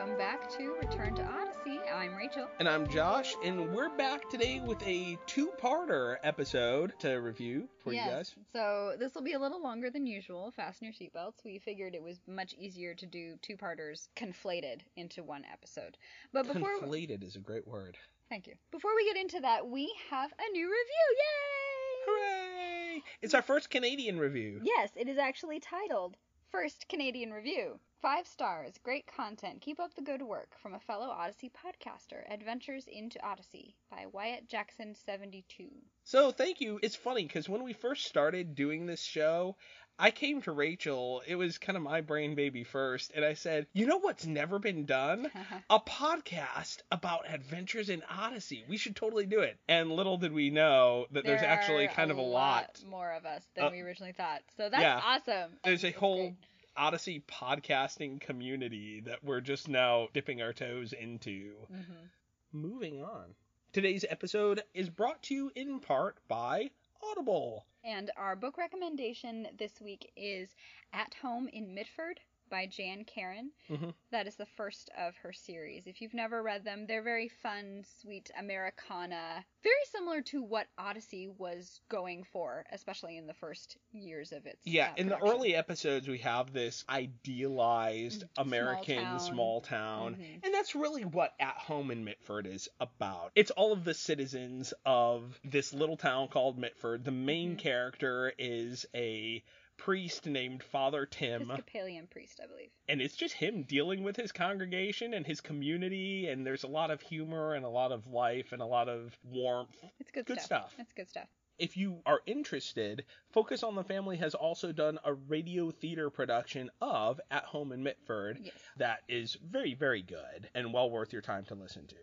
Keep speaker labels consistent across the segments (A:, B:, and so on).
A: welcome back to Return to Odyssey. I'm Rachel.
B: And I'm Josh, and we're back today with a two-parter episode to review for
A: yes.
B: you guys.
A: So this will be a little longer than usual. Fasten your seatbelts. We figured it was much easier to do two-parters conflated into one episode. But before
B: Conflated is a great word.
A: Thank you. Before we get into that, we have a new review. Yay!
B: Hooray! It's our first Canadian review.
A: Yes, it is actually titled First Canadian Review. Five stars, great content. Keep up the good work from a fellow Odyssey podcaster. Adventures into Odyssey by Wyatt Jackson 72.
B: So thank you. It's funny because when we first started doing this show, I came to Rachel. It was kind of my brain baby first, and I said, "You know what's never been done? a podcast about adventures in Odyssey. We should totally do it." And little did we know that there's actually kind of a lot.
A: more of us than
B: Uh,
A: we originally thought. So that's
B: yeah.
A: awesome.
B: There's a
A: That's
B: whole. Odyssey podcasting community that we're just now dipping our toes into.
A: Mhm.
B: Moving on. Today's episode is brought to you in part by Audible.
A: And our book recommendation this week is At Home in Mitford by Jan Karon.
B: Mhm.
A: That is the first of her series. If you've never read them, they're very fun, sweet Americana, very similar to what Odyssey was going for, especially in the first years of its.
B: Yeah,
A: uh,
B: in the early episodes, we have this idealized
A: Small
B: American
A: town.
B: small town,
A: Mhm.
B: and that's really what At Home in Mitford is about. It's all of the citizens of this little town called Mitford. The main
A: Mhm.
B: character is a priest named Father Tim,
A: Episcopalian priest, I believe.
B: and it's just him dealing with his congregation and his community, and there's a lot of humor and a lot of life and a lot of warmth.
A: It's good,
B: Good
A: stuff. It's good stuff.
B: If you are interested, Focus on the Family has also done a radio theater production of At Home in Mitford
A: Yes.
B: that is very, very good and well worth your time to listen to.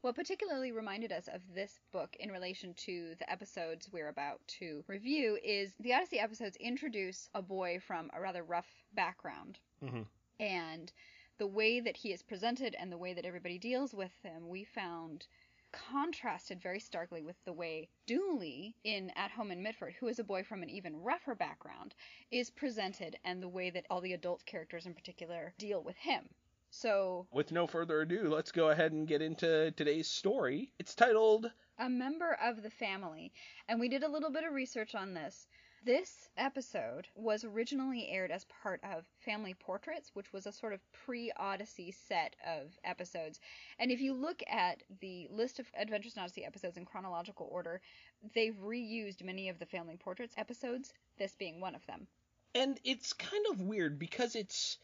A: What particularly reminded us of this book in relation to the episodes we're about to review is the Odyssey episodes introduce a boy from a rather rough background.
B: Mhm.
A: And the way that he is presented and the way that everybody deals with him, we found contrasted very starkly with the way Dooley in At Home in Mitford, who is a boy from an even rougher background, is presented and the way that all the adult characters in particular deal with him. So
B: With no further ado, let's go ahead and get into today's story. It's titled
A: a member of the family, and we did a little bit of research on this. This episode was originally aired as part of Family Portraits, which was a sort of pre Odyssey set of episodes. And if you look at the list of Adventures in Odyssey episodes in chronological order, they've reused many of the Family Portraits episodes, this being one of them.
B: and it's kind of weird because it's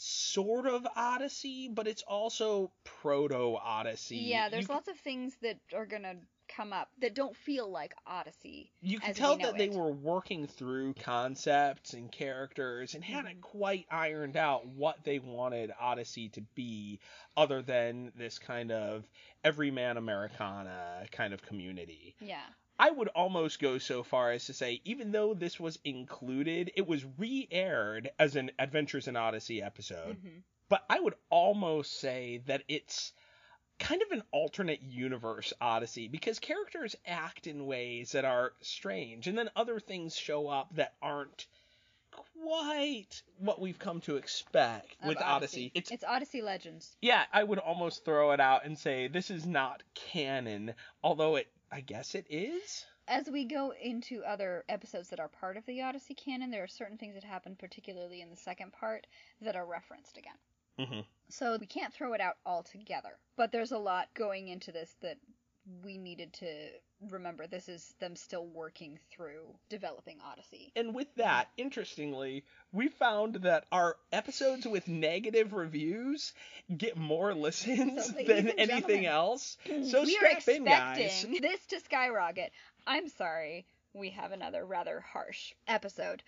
B: sort of Odyssey, but it's also proto Odyssey.
A: Yeah, there's
B: you,
A: lots of things that are going to come up that don't feel like Odyssey.
B: you can tell that they were working through concepts and characters and hadn't
A: Mhm.
B: quite ironed out what they wanted Odyssey to be other than this kind of everyman Americana kind of community.
A: Yeah.
B: I would almost go so far as to say, even though this was included, it was re aired as an Adventures in Odyssey episode.
A: hmm
B: But I would almost say that it's kind of an alternate universe Odyssey because characters act in ways that are strange, and then other things show up that aren't quite what we've come to expect
A: Of
B: with Odyssey. It's
A: it's Odyssey Legends.
B: yeah, I would almost throw it out and say this is not canon, although it I guess it is.
A: As we go into other episodes that are part of the Odyssey canon, there are certain things that happen, particularly in the second part, that are referenced again.
B: Mm-hmm.
A: So we can't throw it out altogether. But there's a lot going into this that we needed to remember. This is them still working through developing Odyssey.
B: And with that, interestingly, we found that our episodes with negative reviews get more listens
A: So,
B: than anything else. So
A: we
B: strap in, guys.
A: this to skyrocket. I'm sorry, we have another rather harsh episode.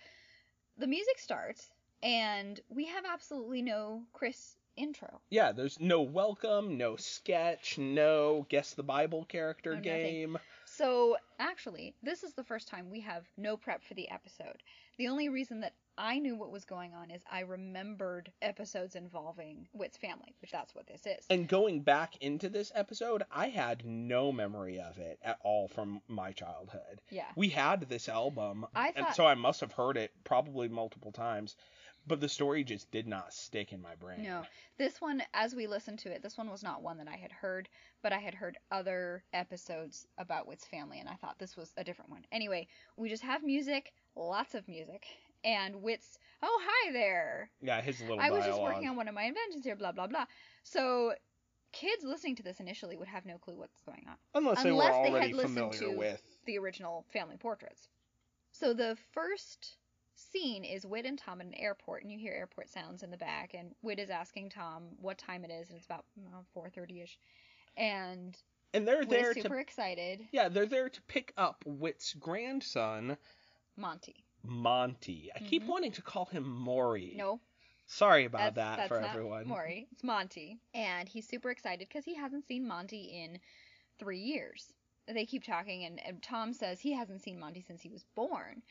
A: The music starts, and we have absolutely no Chris intro.
B: Yeah, there's no welcome, no sketch, no guess the Bible character
A: No nothing.
B: game.
A: So, actually, this is the first time we have no prep for the episode. The only reason that I knew what was going on is I remembered episodes involving Whit's family, which that's what this is.
B: And going back into this episode, I had no memory of it at all from my childhood.
A: yeah.
B: We had this album,
A: I
B: and so I must have heard it probably multiple times. But the story just did not stick in my brain.
A: No, this one, as we listened to it, this one was not one that I had heard, but I had heard other episodes about Whit's family, and I thought this was a different one. Anyway, we just have music, lots of music, and Whit's, oh, hi there.
B: Yeah, his little
A: I was just working on one of my inventions here, blah, blah, blah. So, kids listening to this initially would have no clue what's going on
B: Unless they
A: unless
B: were
A: they had
B: already
A: listened
B: familiar
A: to
B: with.
A: the original family portraits. So the first scene is Whit and Tom at an airport, and you hear airport sounds in the back, and Whit is asking Tom what time it is, and it's about four thirty ish, and
B: And they're there
A: super
B: to
A: excited.
B: Yeah, they're there to pick up Whit's grandson,
A: Monty.
B: Monty. I keep
A: Mhm.
B: wanting to call him Maury.
A: No,
B: Sorry about
A: that's,
B: that
A: that's
B: for
A: not
B: everyone.
A: Maury. It's Monty, and he's super excited because he hasn't seen Monty in three years. They keep talking, and, and Tom says he hasn't seen Monty since he was born.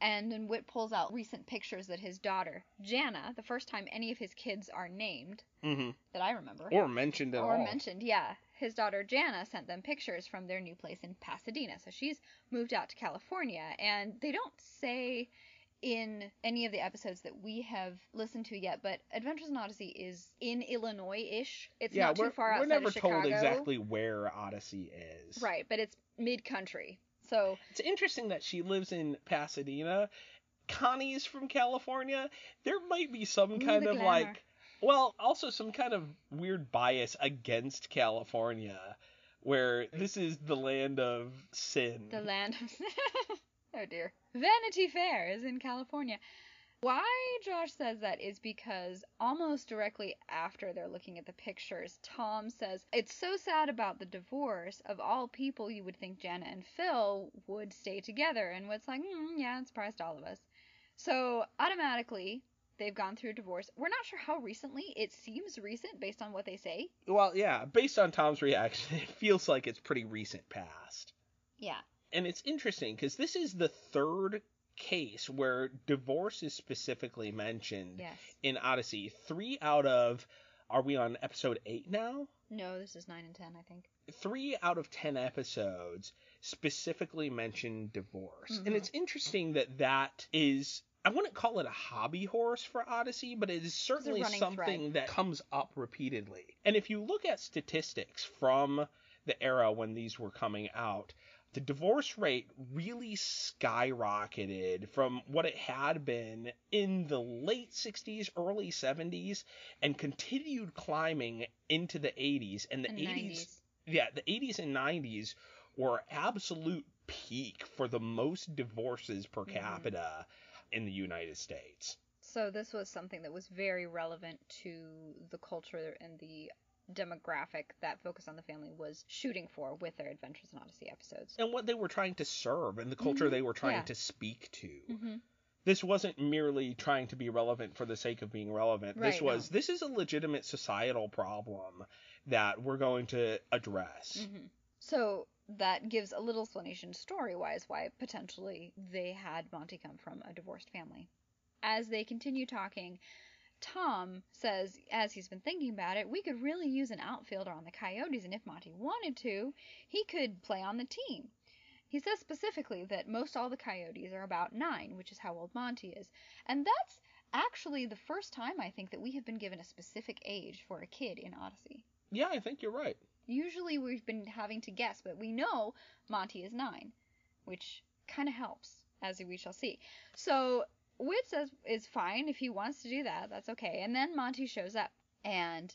A: And then Whit pulls out recent pictures that his daughter, Jana, the first time any of his kids are named
B: hmm
A: that I remember,
B: Or mentioned at
A: or
B: all.
A: Or mentioned, yeah, his daughter Jana sent them pictures from their new place in Pasadena. So she's moved out to California, and they don't say in any of the episodes that we have listened to yet, but Adventures in Odyssey is in Illinois-ish. It's
B: yeah,
A: not
B: we're,
A: too far
B: we're
A: outside
B: never
A: of Chicago.
B: told exactly where Odyssey is.
A: Right, but it's mid-country. So
B: It's interesting that she lives in Pasadena. Connie's from California. There might be some kind of
A: glamour.
B: like, well, also some kind of weird bias against California, where this is the land of sin.
A: the land of sin. oh dear, Vanity Fair is in California. Why Josh says that is because almost directly after they're looking at the pictures, Tom says, It's so sad about the divorce. Of all people, you would think Jana and Phil would stay together. And Whit's like, mm, Yeah, it surprised all of us. So automatically, they've gone through a divorce. We're not sure how recently. It seems recent based on what they say.
B: Well, yeah, based on Tom's reaction, it feels like it's pretty recent past.
A: Yeah.
B: And it's interesting because this is the third case where divorce is specifically mentioned
A: Yes.
B: in Odyssey. Three out of, are we on episode eight now?
A: No, this is 9 and 10, I think.
B: Three out of ten episodes specifically mention divorce. And
A: Mhm.
B: it's interesting that that is. I wouldn't call it a hobby horse for Odyssey, but it is certainly something that comes up repeatedly. And if you look at statistics from the era when these were coming out, the divorce rate really skyrocketed from what it had been in the late 60s, early 70s, and continued climbing into the 80s. And the
A: And
B: 80s,
A: 90s.
B: yeah, the 80s and 90s were absolute peak for the most divorces per
A: Mhm.
B: capita in the United States.
A: So this was something that was very relevant to the culture and the demographic that Focus on the Family was shooting for with their Adventures in Odyssey episodes.
B: And what they were trying to serve and the culture
A: Mhm,
B: they were trying
A: yeah.
B: to speak to.
A: Mm-hmm.
B: this wasn't merely trying to be relevant for the sake of being relevant. this was
A: no.
B: this is a legitimate societal problem that we're going to address.
A: Mm-hmm. So that gives a little explanation story-wise why potentially they had Monty come from a divorced family. As they continue talking, Tom says, as he's been thinking about it, we could really use an outfielder on the Coyotes, and if Monty wanted to, he could play on the team. He says specifically that most all the Coyotes are about nine, which is how old Monty is. And that's actually the first time I think that we have been given a specific age for a kid in Odyssey.
B: Yeah, I think you're right.
A: Usually we've been having to guess, but we know Monty is nine, which kind of helps, as we shall see. So Whit says is fine if he wants to do that, that's okay. And then Monty shows up and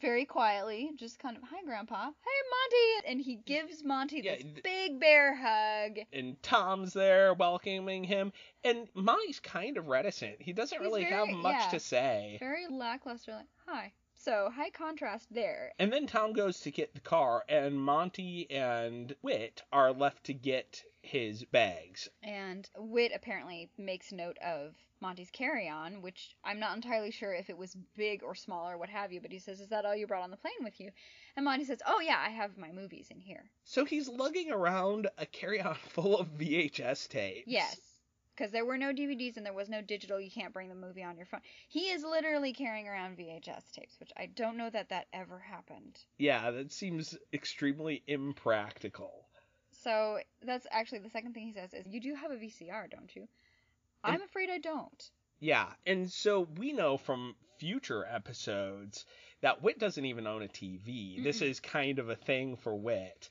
A: very quietly, just kind of, hi, Grandpa. Hey, Monty! And he gives Monty
B: Yeah,
A: this
B: th-
A: big bear hug.
B: And Tom's there welcoming him, and Monty's kind of reticent. He doesn't
A: He's
B: really
A: very-
B: have much
A: yeah.
B: to say.
A: Very lackluster, like, hi. So, high contrast there.
B: And then Tom goes to get the car, and Monty and Whit are left to get his bags.
A: And Whit apparently makes note of Monty's carry on, which I'm not entirely sure if it was big or small or what have you, but he says, Is that all you brought on the plane with you? And Monty says, Oh, yeah, I have my movies in here.
B: So he's lugging around a carry-on full of VHS tapes.
A: Yes. Because there were no DVDs and there was no digital, you can't bring the movie on your phone. He is literally carrying around VHS tapes, which I don't know that that ever happened.
B: Yeah, that seems extremely impractical.
A: So that's actually the second thing he says is, You do have a VCR, don't you? I'm afraid I don't.
B: Yeah, and so we know from future episodes that Whit doesn't even own a TV. This
A: Mm-mm.
B: is kind of a thing for Whit.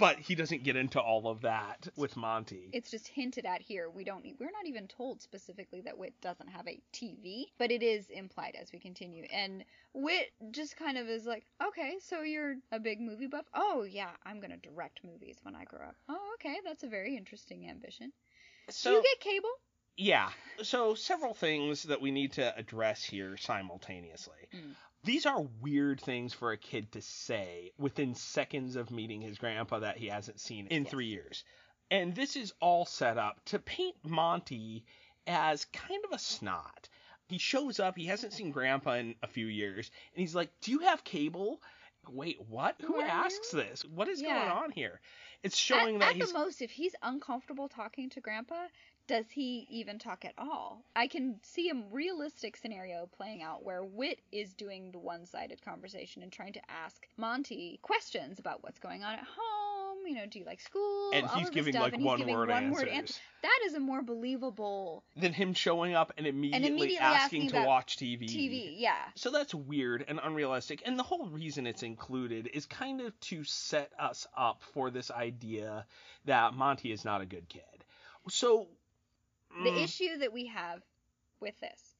B: But he doesn't get into all of that with Monty.
A: It's just hinted at here. We don't. We're not even told specifically that Whit doesn't have a TV, but it is implied as we continue. And Whit just kind of is like, okay, so you're a big movie buff. Oh yeah, I'm gonna direct movies when I grow up. Oh okay, that's a very interesting ambition.
B: so
A: Do you get cable?
B: yeah, so several things that we need to address here simultaneously.
A: Mm.
B: These are weird things for a kid to say within seconds of meeting his grandpa that he hasn't seen in
A: Yes.
B: three years. And this is all set up to paint Monty as kind of a snot. He shows up, he hasn't seen grandpa in a few years, and he's like, Do you have cable? Wait, what? Who
A: Who
B: asks
A: you?
B: this? What is
A: Yeah.
B: going on here? It's showing
A: at,
B: that
A: at
B: he's
A: the most, if he's uncomfortable talking to Grandpa, does he even talk at all? I can see a realistic scenario playing out where Whit is doing the one-sided conversation and trying to ask Monty questions about what's going on at home. You know, do you like school?
B: and
A: all
B: he's
A: of
B: giving
A: stuff,
B: like
A: and he's
B: one
A: giving
B: word
A: one-word
B: answers.
A: an- That is a more believable
B: than him showing up and immediately,
A: immediately
B: asking,
A: asking
B: to watch TV.
A: TV. Yeah.
B: So that's weird and unrealistic. And the whole reason it's included is kind of to set us up for this idea that Monty is not a good kid. So
A: The
B: mm,
A: issue that we have with this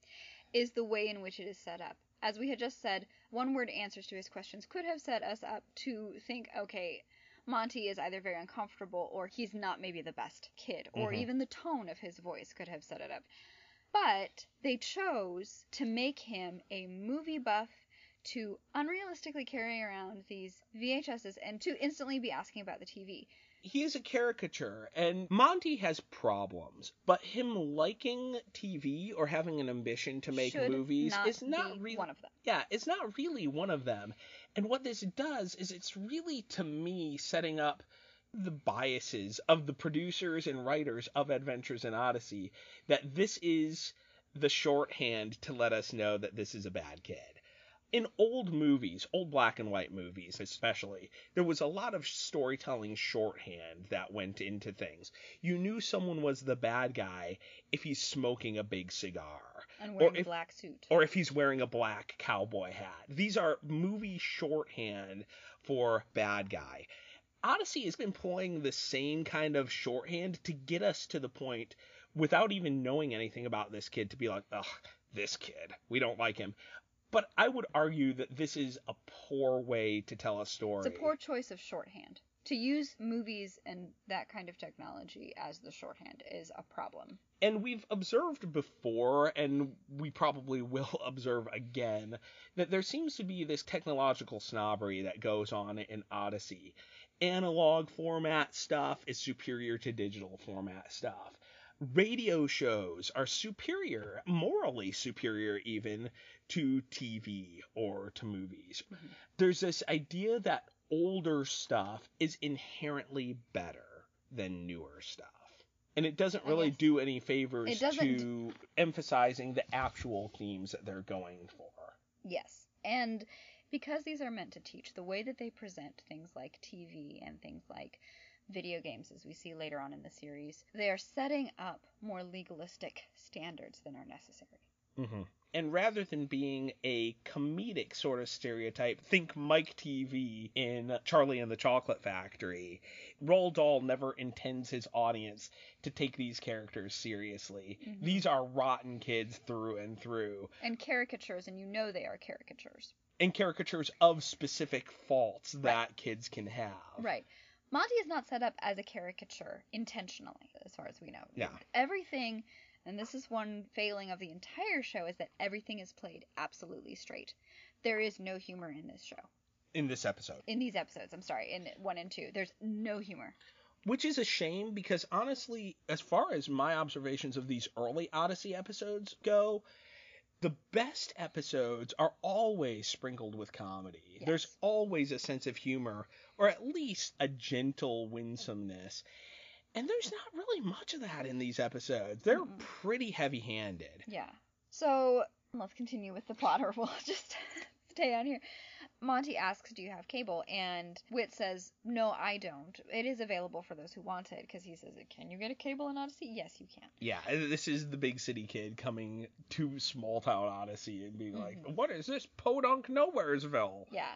A: is the way in which it is set up. As we had just said, one word answers to his questions could have set us up to think, okay, Monty is either very uncomfortable or he's not maybe the best kid, or
B: Mhm.
A: even the tone of his voice could have set it up. But they chose to make him a movie buff to unrealistically carry around these VHSs and to instantly be asking about the TV.
B: he is a caricature, and Monty has problems, but him liking TV or having an ambition to make
A: Should
B: movies
A: not
B: is not really
A: one of them.
B: yeah, it's not really one of them. And what this does is it's really, to me, setting up the biases of the producers and writers of Adventures in Odyssey that this is the shorthand to let us know that this is a bad kid. In old movies, old black and white movies especially, there was a lot of storytelling shorthand that went into things. You knew someone was the bad guy if he's smoking a big cigar
A: And wearing a
B: if-
A: black suit.
B: or if he's wearing a black cowboy hat. These are movie shorthand for bad guy. Odyssey is employing the same kind of shorthand to get us to the point without even knowing anything about this kid to be like, ugh, this kid, we don't like him. But I would argue that this is a poor way to tell a story.
A: It's a poor choice of shorthand. To use movies and that kind of technology as the shorthand is a problem.
B: and we've observed before, and we probably will observe again, that there seems to be this technological snobbery that goes on in Odyssey. Analog format stuff is superior to digital format stuff. Radio shows are superior, morally superior even, to TV or to movies.
A: Mhm.
B: There's this idea that older stuff is inherently better than newer stuff. And it doesn't really do any favors to emphasizing the actual themes that they're going for.
A: Yes. And because these are meant to teach, the way that they present things like TV and things like video games, as we see later on in the series, they are setting up more legalistic standards than are necessary.
B: Mm-hmm. And rather than being a comedic sort of stereotype, think Mike Teavee in Charlie and the Chocolate Factory. Roald Dahl never intends his audience to take these characters seriously.
A: Mhm.
B: These are rotten kids through and through,
A: And caricatures, and you know they are caricatures.
B: and caricatures of specific faults that kids can have.
A: Right. Monty is not set up as a caricature intentionally, as far as we know.
B: Yeah.
A: Everything, and this is one failing of the entire show, is that everything is played absolutely straight. There is no humor in this show.
B: In this episode.
A: In these episodes, I'm sorry, in one and two, there's no humor.
B: Which is a shame because honestly, as far as my observations of these early Odyssey episodes go, the best episodes are always sprinkled with comedy.
A: Yes.
B: There's always a sense of humor, or at least a gentle winsomeness. And there's not really much of that in these episodes. They're
A: Mm-mm.
B: pretty heavy handed.
A: Yeah. So let's continue with the plot, or we'll just stay on here. Monty asks, "Do you have cable?" And Whit says, "No, I don't. It is available for those who want it." Because he says, "Can you get a cable in Odyssey?" Yes, you can.
B: Yeah, this is the big city kid coming to small town Odyssey and being like,
A: Mhm.
B: "What is this podunk nowheresville?"
A: Yeah.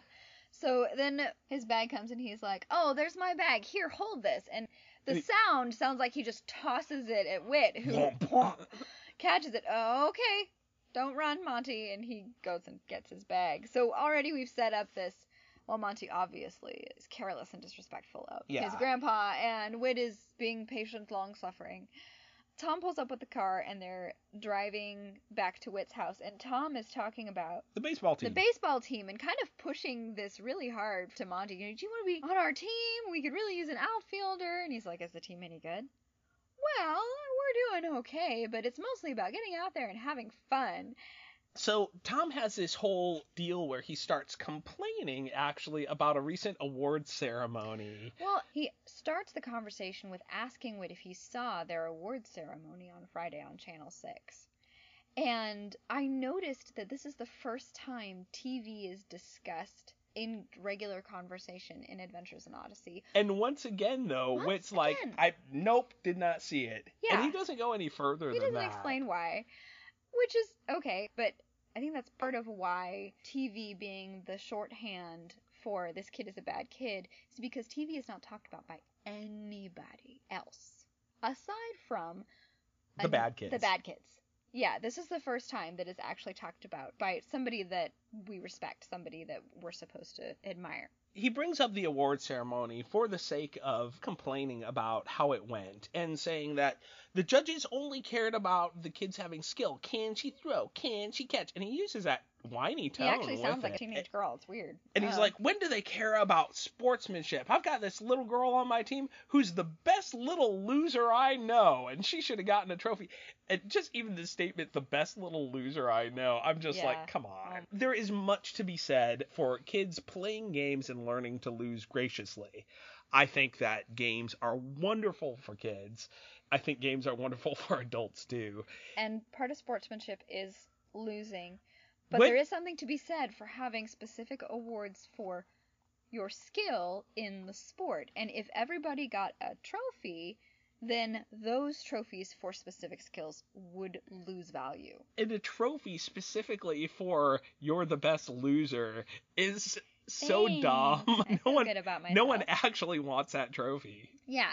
A: So then his bag comes and he's like, "Oh, there's my bag. Here, hold this." And the
B: And he-
A: sound sounds like he just tosses it at Whit, who catches it. Oh, okay. Don't run, Monty. And he goes and gets his bag. So already we've set up this. Well, Monty obviously is careless and disrespectful of his grandpa, and Whit is being patient, long suffering. Tom pulls up with the car and they're driving back to Whit's house, and Tom is talking about
B: the baseball team.
A: the baseball team and kind of pushing this really hard to Monty. You know, Do you want to be on our team? We could really use an outfielder. And he's like, Is the team any good? Well, we're doing okay, but it's mostly about getting out there and having fun.
B: So Tom has this whole deal where he starts complaining actually about a recent award ceremony.
A: Well, he starts the conversation with asking Whit if he saw their award ceremony on Friday on Channel 6. And I noticed that this is the first time TV is discussed in regular conversation in Adventures in Odyssey.
B: And once again though,
A: Once
B: Whit's like. I nope, did not see it.
A: Yeah.
B: And he doesn't go any further
A: He
B: than
A: doesn't explain why, which is okay, but I think that's part of why TV being the shorthand for this kid is a bad kid is because TV is not talked about by anybody else aside from
B: The
A: an-
B: bad kids.
A: The bad kids. Yeah, this is the first time that it's actually talked about by somebody that we respect, somebody that we're supposed to admire.
B: he brings up the award ceremony for the sake of complaining about how it went and saying that the judges only cared about the kids having skill. Can she throw? Can she catch? And he uses that whiny tone.
A: he actually sounds like a teenage girl. It's weird.
B: And he's
A: Uh,
B: like, when do they care about sportsmanship? I've got this little girl on my team who's the best little loser I know, and she should have gotten a trophy. And just even the statement, the best little loser I know, I'm just
A: Yeah.
B: like, come on.
A: Um,
B: there is much to be said for kids playing games and learning to lose graciously. I think that games are wonderful for kids. I think games are wonderful for adults too.
A: and part of sportsmanship is losing. But there is something to be said for having specific awards for your skill in the sport. And if everybody got a trophy, then those trophies for specific skills would lose value.
B: and a trophy specifically for you're the best loser is so
A: Thanks.
B: dumb. No one
A: good about myself.
B: no one actually wants that trophy.
A: Yeah.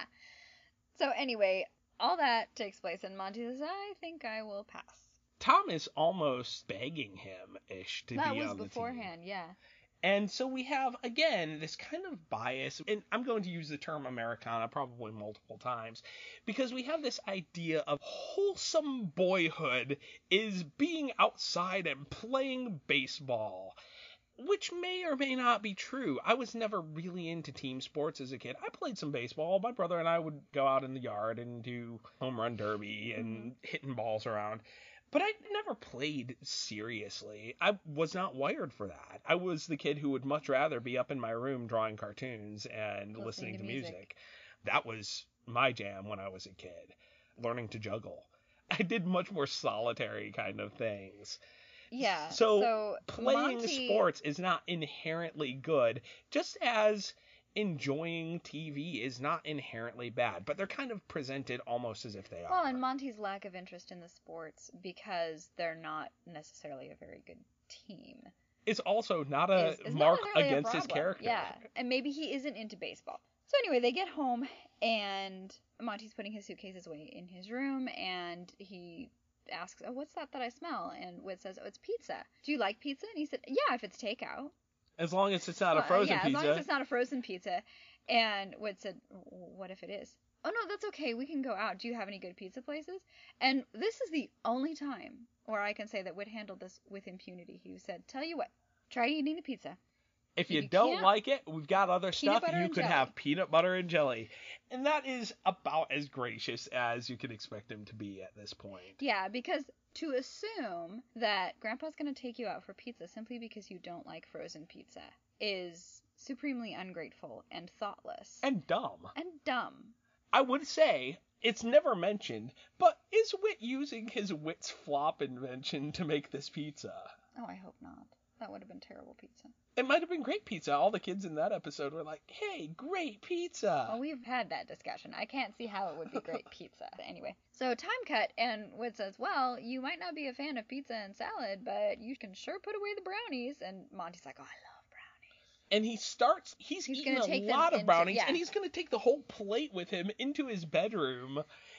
A: So anyway, all that takes place and Monty says, I think I will pass.
B: Tom is almost begging him ish to
A: that
B: be on the team.
A: That was beforehand, yeah.
B: And so we have again this kind of bias, and I'm going to use the term Americana probably multiple times, because we have this idea of wholesome boyhood is being outside and playing baseball. Which may or may not be true. I was never really into team sports as a kid. I played some baseball. My brother and I would go out in the yard and do home run derby and mm-hmm. hitting balls around. But I never played seriously. I was not wired for that. I was the kid who would much rather be up in my room drawing cartoons and listening,
A: Listening
B: to
A: to
B: music.
A: music.
B: That was my jam when I was a kid. Learning to juggle. I did much more solitary kind of things.
A: Yeah.
B: So,
A: so
B: Playing
A: Monty-
B: sports is not inherently good, just as enjoying TV is not inherently bad, but they're kind of presented almost as if they are.
A: Well, and Monty's lack of interest in the sports because they're not necessarily a very good team.
B: It's also not a
A: is, is
B: mark
A: not necessarily a
B: against his character.
A: Yeah, and maybe he isn't into baseball. So anyway, they get home and Monty's putting his suitcases away in his room, and he asks, "Oh, what's that that I smell?" And Whit says, "Oh, it's pizza. Do you like pizza?" And he said, "Yeah, if it's takeout."
B: As long as it's not a
A: Well, uh,
B: frozen
A: yeah,
B: pizza.
A: as long as it's not a frozen pizza. And Whit said, "What if it is?" Oh no, that's okay. We can go out. Do you have any good pizza places? And this is the only time where I can say that Whit handled this with impunity. He said, "Tell you what, try eating the pizza."
B: If you,
A: you
B: don't
A: can't-
B: like it, we've got other stuff. You could
A: jelly.
B: have peanut butter and jelly. And that is about as gracious as you can expect him to be at this point.
A: Yeah, because to assume that Grandpa's going to take you out for pizza simply because you don't like frozen pizza is supremely ungrateful and thoughtless
B: And dumb.
A: and dumb.
B: I would say it's never mentioned, but is Whit using his Whit's flop invention to make this pizza?
A: Oh, I hope not. That would have been terrible pizza.
B: It might have been great pizza. All the kids in that episode were like, "Hey, great pizza."
A: Well, we've had that discussion. I can't see how it would be great pizza. Anyway, so time cut, and Whit says, "Well, you might not be a fan of pizza and salad, but you can sure put away the brownies." And Monty's like, "Oh, I love brownies."
B: and he starts he's,
A: He's
B: eating a lot of
A: into-
B: brownies
A: yeah.
B: and he's going to take the whole plate with him into his bedroom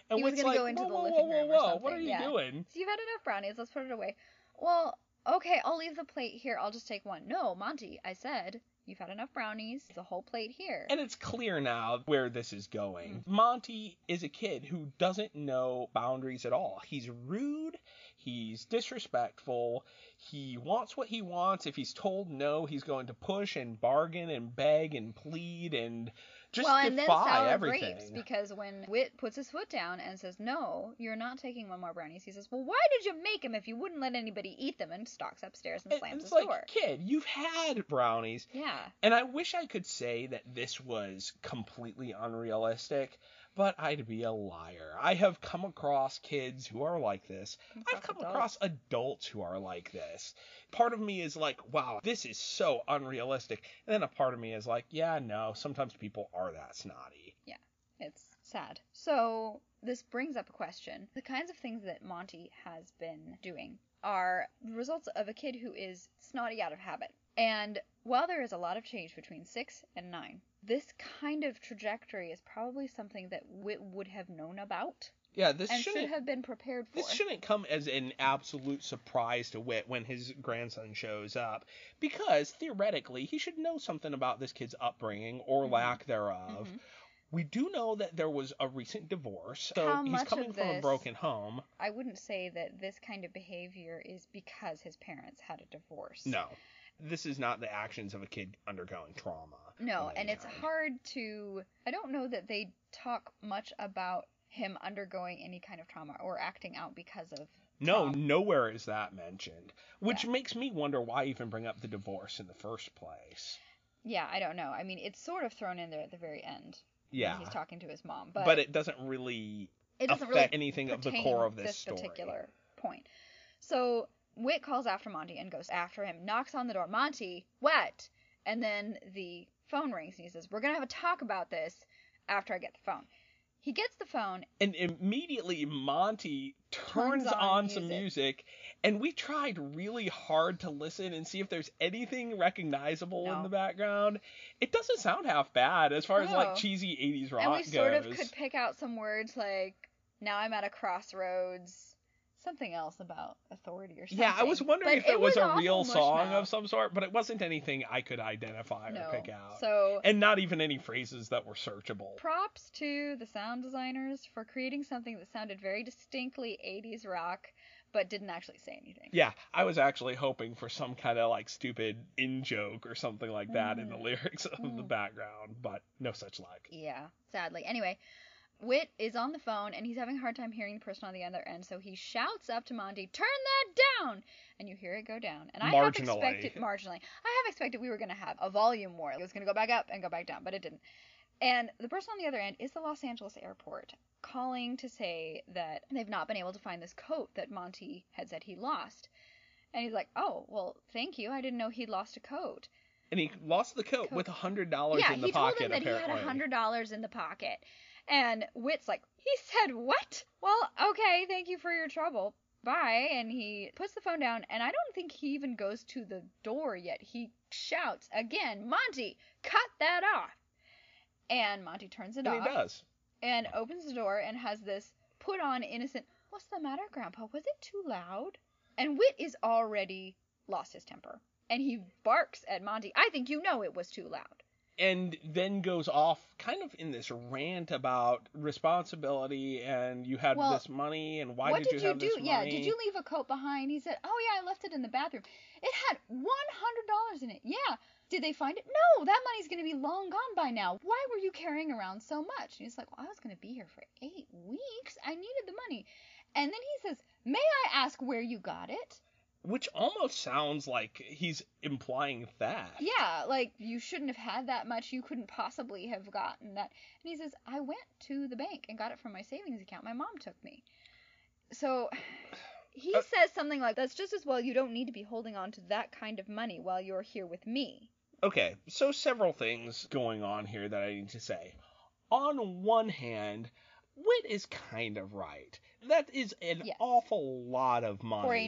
B: and
A: He was gonna
B: like,
A: go into
B: whoa,
A: the
B: whoa,
A: living
B: whoa,
A: room
B: whoa, whoa, what are you
A: yeah.
B: doing
A: So you've had enough brownies. Let's put it away. Well, okay, I'll leave the plate here. I'll just take one. No, Monty, I said you've had enough brownies. The whole plate here.
B: and it's clear now where this is going.
A: Mm-hmm.
B: Monty is a kid who doesn't know boundaries at all. He's rude, he's disrespectful, he wants what he wants. If he's told no, he's going to push and bargain and beg and plead and just
A: well, and then sour
B: everything.
A: grapes because when Whit puts his foot down and says, "No, you're not taking one more brownies," he says, "Well, why did you make them if you wouldn't let anybody eat them?" and stalks upstairs and slams
B: it's
A: his
B: like,
A: door.
B: kid, you've had brownies.
A: Yeah.
B: And I wish I could say that this was completely unrealistic, but I'd be a liar. I have come across kids who are like this. I've come
A: adults.
B: across adults who are like this. Part of me is like, wow, this is so unrealistic. And then a part of me is like, yeah, no, sometimes people are that snotty.
A: Yeah, it's sad. So, this brings up a question. The kinds of things that Monty has been doing are the results of a kid who is snotty out of habit. And while there is a lot of change between 6 and 9, this kind of trajectory is probably something that Whit would have known about
B: Yeah, this
A: should
B: shouldn't
A: have been prepared for.
B: This shouldn't come as an absolute surprise to Whit when his grandson shows up, because theoretically he should know something about this kid's upbringing or
A: Mhm.
B: lack thereof.
A: Mhm.
B: We do know that there was a recent divorce, so
A: How
B: he's coming from a broken home.
A: I wouldn't say that this kind of behavior is because his parents had a divorce.
B: No, this is not the actions of a kid undergoing trauma.
A: No, and it's
B: kind.
A: hard to. I don't know that they talk much about him undergoing any kind of trauma or acting out because of.
B: No,
A: trauma.
B: nowhere is that mentioned, which
A: Yeah.
B: makes me wonder why even bring up the divorce in the first place.
A: Yeah, I don't know. I mean, it's sort of thrown in there at the very end.
B: Yeah,
A: He's talking to his mom, but,
B: but, it doesn't really
A: it doesn't
B: affect
A: really
B: anything of the core of this, story.
A: particular point. So Whit calls after Monty and goes after him, knocks on the door. Monty, what? And then the phone rings and he says, "We're gonna have a talk about this after I get the phone." He gets the phone.
B: and immediately Monty turns,
A: Turns on
B: on, some
A: music.
B: music, and we tried really hard to listen and see if there's anything recognizable
A: No.
B: in the background. It doesn't sound half bad as far as like cheesy 80s rock goes.
A: and we sort
B: goes.
A: of could pick out some words like "Now I'm at a crossroads." Something else about authority or something.
B: yeah, I was wondering
A: But
B: if it, was, a real song
A: mushmouth.
B: of some sort, but it wasn't anything I could identify
A: no.
B: or pick out.
A: So
B: and not even any phrases that were searchable.
A: props to the sound designers for creating something that sounded very distinctly 80s rock but didn't actually say anything.
B: Yeah, I was actually hoping for some kind of like stupid in joke or something like that in the
A: Mm.
B: lyrics of the
A: Mm.
B: background, but no such luck.
A: Yeah, sadly. Anyway, Whit is on the phone and he's having a hard time hearing the person on the other end, so he shouts up to Monty, "Turn that down!" And you hear it go down. And I have
B: Marginally.
A: expected marginally. I have expected we were going to have a volume war. It was going to go back up and go back down, but it didn't. And the person on the other end is the Los Angeles airport calling to say that they've not been able to find this coat that Monty had said he lost. And he's like, "Oh, well, thank you. I didn't know he'd lost a coat."
B: And he lost the coat,
A: Coat.
B: with a hundred dollars
A: yeah,
B: in the pocket.
A: Yeah, he told him that
B: apparently.
A: he had a hundred dollars in the pocket, and Whit's like, he said what? Well, okay, thank you for your trouble. Bye. And he puts the phone down, and I don't think he even goes to the door yet. He shouts again, Monty, cut that off. And Monty turns it
B: And
A: off
B: he does.
A: and opens the door and has this put on innocent, What's the matter, Grandpa? Was it too loud? And Whit is already lost his temper. And he barks at Monty. I think you know it was too loud.
B: And then goes off kind of in this rant about responsibility and you had
A: Well,
B: this money and why did,
A: did
B: you have
A: do?
B: this
A: Yeah,
B: money?
A: did you leave a coat behind? He said, Oh yeah, I left it in the bathroom. It had one hundred dollars in it. Yeah. Did they find it? No, that money's gonna be long gone by now. Why were you carrying around so much? And he's like, Well, I was gonna be here for eight weeks. I needed the money. And then he says, May I ask where you got it?
B: Which almost sounds like he's implying that.
A: Yeah, like you shouldn't have had that much. You couldn't possibly have gotten that. And he says, I went to the bank and got it from my savings account. My mom took me. So he
B: Uh,
A: says something like, "That's just as well. You don't need to be holding on to that kind of money while you're here with me."
B: Okay, so several things going on here that I need to say. On one hand, Whit is kind of right. That is an
A: Yes.
B: awful lot of money for a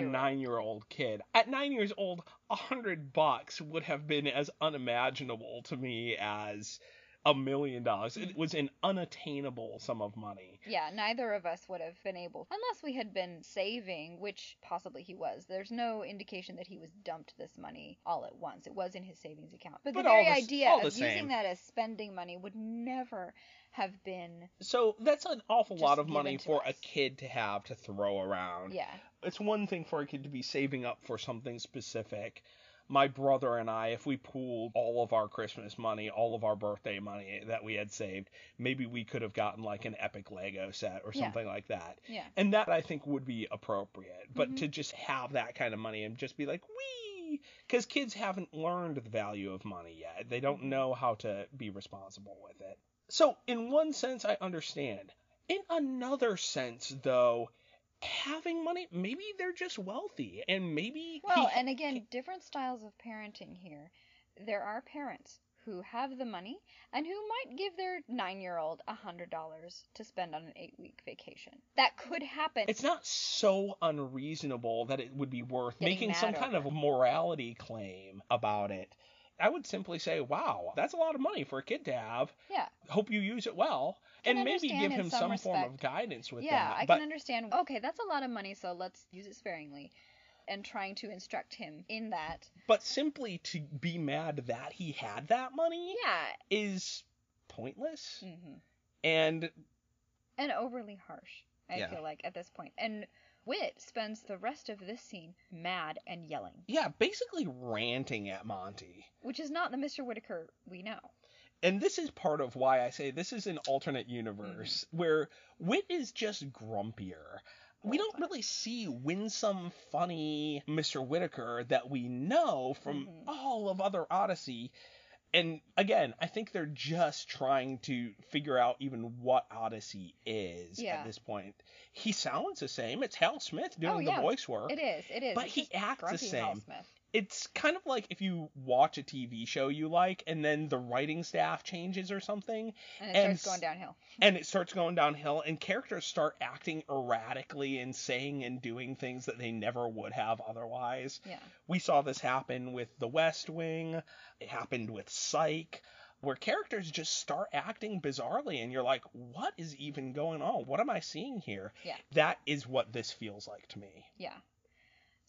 A: nine-year-old.
B: nine-year-old kid. At nine years old, a hundred bucks would have been as unimaginable to me as a million dollars. It was an unattainable sum of money.
A: Yeah, neither of us would have been able, unless we had been saving, which possibly he was. There's no indication that he was dumped this money all at once. It was in his savings account. But,
B: But
A: the very
B: the
A: idea of using that as spending money would never have been.
B: So that's an awful lot of money for a kid to have to throw around.
A: Yeah.
B: it's one thing for a kid to be saving up for something specific. My brother and I, if we pooled all of our Christmas money, all of our birthday money that we had saved, maybe we could have gotten like an epic Lego set or
A: Yeah.
B: something like that.
A: Yeah.
B: And that I think would be appropriate. But
A: Mhm.
B: to just have that kind of money and just be like, wee! Because kids haven't learned the value of money yet. They don't
A: Mhm.
B: know how to be responsible with it. So, in one sense, I understand. In another sense, though, having money, maybe they're just wealthy, and maybe
A: Well,
B: he-
A: and again, different styles of parenting here. There are parents who have the money and who might give their nine year old a $100 to spend on an eight week vacation. That could happen.
B: it's not so unreasonable that it would be worth making some kind of morality claim about it. I would simply say, wow, that's a lot of money for a kid to have.
A: yeah.
B: Hope you use it well. And maybe give him
A: some
B: some form of guidance with
A: yeah,
B: that.
A: Yeah, I
B: but
A: can understand. Okay, that's a lot of money, so let's use it sparingly. And trying to instruct him in that.
B: but simply to be mad that he had that money
A: Yeah.
B: is pointless.
A: mm-hmm.
B: And
A: And overly harsh, I
B: Yeah.
A: feel like, at this point. And Whit spends the rest of this scene mad and yelling,
B: yeah, basically ranting at Monty.
A: which is not the Mr. Whitaker we know.
B: And this is part of why I say this is an alternate universe where Whit is just grumpier. We
A: All
B: don't really see winsome, funny Mr. Whitaker that we know from
A: Mhm.
B: all of other Odyssey. And again, I think they're just trying to figure out even what Odyssey is
A: Yeah.
B: at this point. He sounds the same. It's Hal Smith doing
A: Oh,
B: the voice work.
A: It is, it is.
B: But
A: It's
B: he acts the same. It's kind of like if you watch a TV show you like and then the writing staff changes or something
A: And it
B: And
A: starts going downhill.
B: and it starts going downhill and characters start acting erratically and saying and doing things that they never would have otherwise.
A: Yeah.
B: We saw this happen with The West Wing, it happened with Psych. Where characters just start acting bizarrely, and you're like, what is even going on? What am I seeing here?
A: Yeah.
B: That is what this feels like to me.
A: Yeah.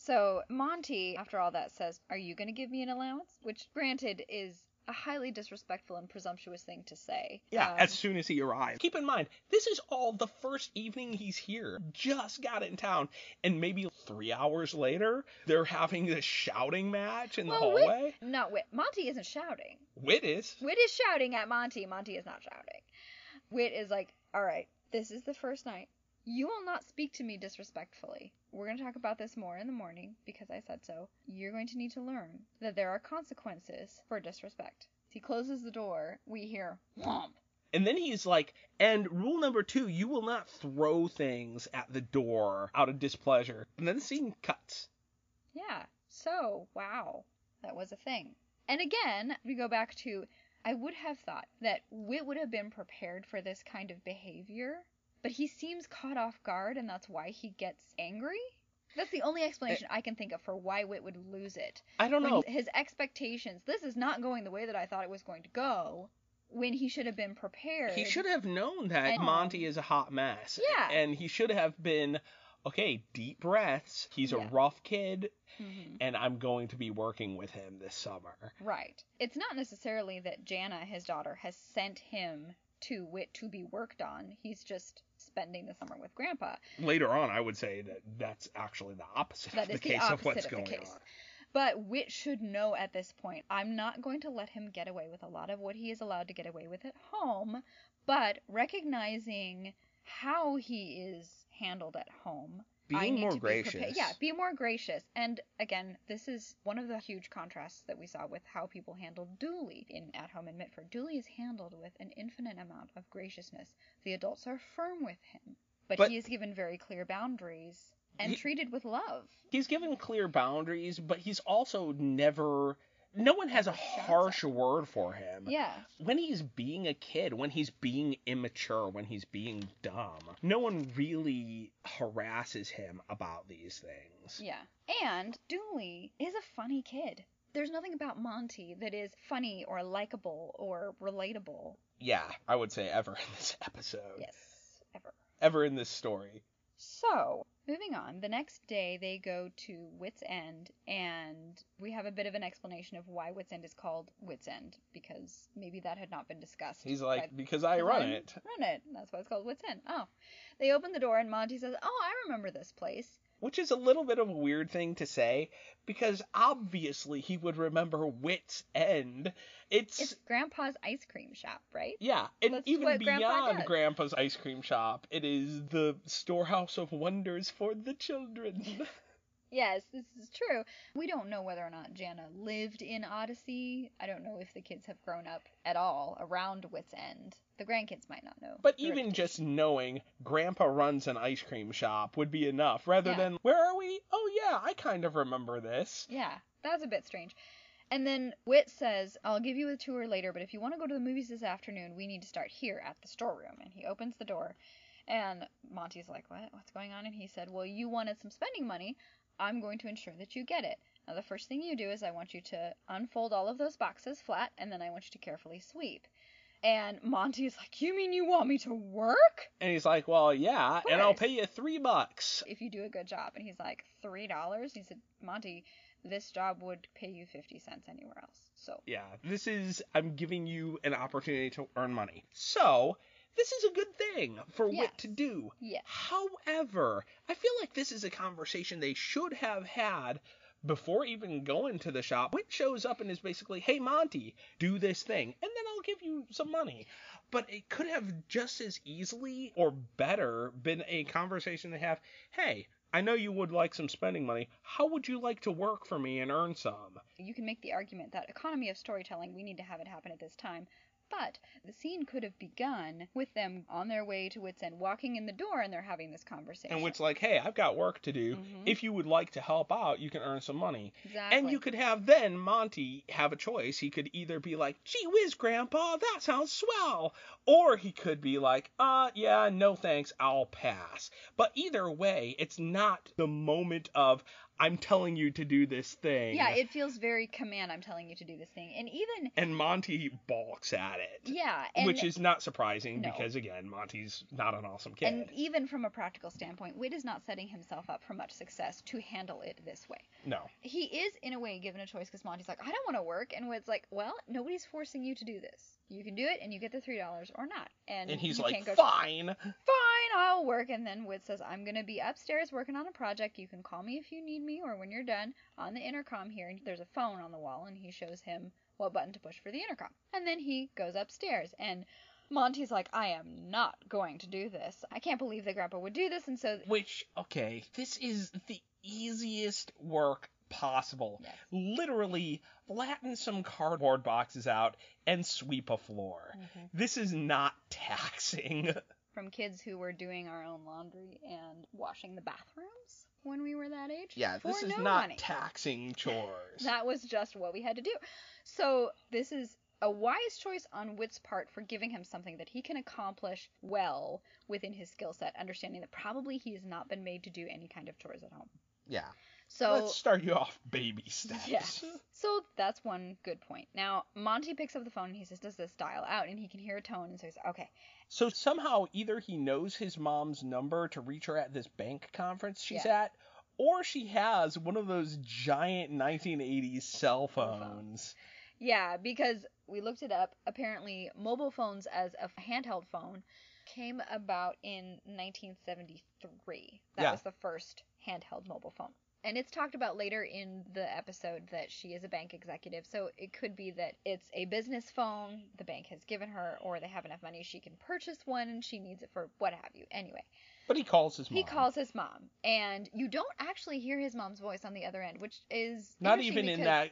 A: So Monty, after all that, says, Are you going to give me an allowance? Which, granted, is a highly disrespectful and presumptuous thing to say.
B: Yeah,
A: Um,
B: as soon as he arrives. Keep in mind, this is all the first evening he's here. Just got in town. And maybe three hours later, they're having this shouting match in the
A: well, Whit-
B: hallway.
A: no, Whit. Monty isn't shouting.
B: Whit is.
A: Whit is shouting at Monty. Monty is not shouting. Whit is like, All right, this is the first night. You will not speak to me disrespectfully. We're going to talk about this more in the morning because I said so. You're going to need to learn that there are consequences for disrespect. He closes the door. We hear whomp.
B: And then he's like, and rule number two, you will not throw things at the door out of displeasure. And then the scene cuts.
A: Yeah. So, wow. That was a thing. And again, we go back to I would have thought that Whit would have been prepared for this kind of behavior, but he seems caught off guard and that's why he gets angry. That's the only explanation I can think of for why Whit would lose it.
B: I don't know.
A: his expectations, this is not going the way that I thought it was going to go, when he should have been prepared.
B: He should have known that
A: And-
B: Monty is a hot mess.
A: Yeah.
B: And he should have been, okay, deep breaths. He's a rough kid,
A: Mhm.
B: and I'm going to be working with him this summer.
A: Right. It's not necessarily that Jana, his daughter, has sent him to Whit to be worked on. He's just spending the summer with Grandpa.
B: Later on, I would say that that's actually the opposite
A: That
B: of the
A: is the
B: case of what's
A: of the
B: going
A: case.
B: on.
A: But Whit should know at this point, I'm not going to let him get away with a lot of what he is allowed to get away with at home, but recognizing how he is handled at home.
B: Being more
A: to be prepa-
B: gracious.
A: yeah, be more gracious. And again, this is one of the huge contrasts that we saw with how people handled Dooley in At Home in Mitford. Dooley is handled with an infinite amount of graciousness. The adults are firm with him, but,
B: But-
A: he is given very clear boundaries. and
B: He-
A: treated with love.
B: He's given clear boundaries, but he's also never. No one has a harsh word for him.
A: Yeah.
B: When he's being a kid, when he's being immature, when he's being dumb, no one really harasses him about these things.
A: Yeah. And Dooley is a funny kid. There's nothing about Monty that is funny or likable or relatable.
B: Yeah, I would say ever in this episode.
A: Yes, ever.
B: Ever in this story.
A: So, moving on, the next day they go to Whit's End, and we have a bit of an explanation of why Whit's End is called Whit's End, because maybe that had not been discussed.
B: He's like, because I run it.
A: Run it. That's why it's called Whit's End. Oh. They open the door, and Monty says, Oh, I remember this place.
B: Which is a little bit of a weird thing to say, because obviously he would remember Whit's End. It's,
A: It's Grandpa's ice cream shop, right?
B: yeah, and
A: That's
B: even
A: what Grandpa
B: beyond. Grandpa's ice cream shop, it is the storehouse of wonders for the children.
A: Yes, this is true. We don't know whether or not Jana lived in Odyssey. I don't know if the kids have grown up at all around Whit's End. The grandkids might not know.
B: But even just knowing Grandpa runs an ice cream shop would be enough, rather
A: Yeah.
B: than, where are we? Oh, yeah, I kind of remember this.
A: Yeah, that's a bit strange. And then Whit says, I'll give you a tour later, but if you want to go to the movies this afternoon, we need to start here at the storeroom. And he opens the door, and Monty's like, What? What's going on? And he said, Well, you wanted some spending money. I'm going to ensure that you get it. Now, the first thing you do is I want you to unfold all of those boxes flat, and then I want you to carefully sweep. And Monty's like, You mean you want me to work?
B: And he's like, well, yeah, and I'll pay you three bucks.
A: If you do a good job. And he's like, $3? He said, Monty, this job would pay you 50 cents anywhere else. So,
B: Yeah, this is, I'm giving you an opportunity to earn money. So, this is a good thing for
A: Whit
B: to do.
A: yes.
B: However, I feel like this is a conversation they should have had before even going to the shop. Whit shows up and is basically, hey, Monty, do this thing, and then I'll give you some money. But it could have just as easily or better been a conversation to have, hey, I know you would like some spending money. How would you like to work for me and earn some?
A: you can make the argument that economy of storytelling, we need to have it happen at this time. But the scene could have begun with them on their way to Whit's End, walking in the door, and they're having this conversation.
B: And Whit's like, hey, I've got work to do.
A: Mhm.
B: If you would like to help out, you can earn some money.
A: exactly.
B: And you could have then Monty have a choice. He could either be like, gee whiz, Grandpa, that sounds swell. Or he could be like, uh, yeah, no thanks, I'll pass. But either way, it's not the moment of, I'm telling you to do this thing.
A: yeah, it feels very command. I'm telling you to do this thing, and even
B: and Monty balks at it.
A: yeah,
B: which is not surprising
A: No.
B: because, again, Monty's not an awesome kid.
A: and even from a practical standpoint, Whit is not setting himself up for much success to handle it this way.
B: no.
A: He is in a way given a choice because Monty's like, I don't want to work, and Whit's like, well, nobody's forcing you to do this. You can do it, and you get the three dollars or not. And,
B: And he's like,
A: can't go
B: fine.
A: fine, I'll work. And then says, I'm going to be upstairs working on a project. You can call me if you need me or when you're done on the intercom here. And there's a phone on the wall, and he shows him what button to push for the intercom. And then he goes upstairs, and Monty's like, I am not going to do this. I can't believe that Grandpa would do this. And so,
B: Which, okay, this is the easiest work possible.
A: yes.
B: Literally, flatten some cardboard boxes out and sweep a floor. Mm-hmm. This is not taxing.
A: From kids who were doing our own laundry and washing the bathrooms when we were that age.
B: Yeah, this is
A: no
B: not
A: money.
B: taxing chores.
A: That was just what we had to do. So this is a wise choice on Whit's part for giving him something that he can accomplish well within his skill set, understanding that probably he has not been made to do any kind of chores at home.
B: yeah.
A: So
B: Let's start you off baby steps.
A: yes. So that's one good point. Now Monty picks up the phone and he says, "Does this dial out?" And he can hear a tone and says, "Okay."
B: So somehow either he knows his mom's number to reach her at this bank conference she's
A: Yeah.
B: at, or she has one of those giant 1980s cell phones.
A: Yeah, because we looked it up. Apparently, mobile phones as a handheld phone came about in 1973. That
B: Yeah.
A: was the first handheld mobile phone. And it's talked about later in the episode that she is a bank executive, so it could be that it's a business phone the bank has given her, or they have enough money she can purchase one and she needs it for what have you. Anyway,
B: But he calls his mom.
A: he calls his mom, and you don't actually hear his mom's voice on the other end, which is
B: Not even in that.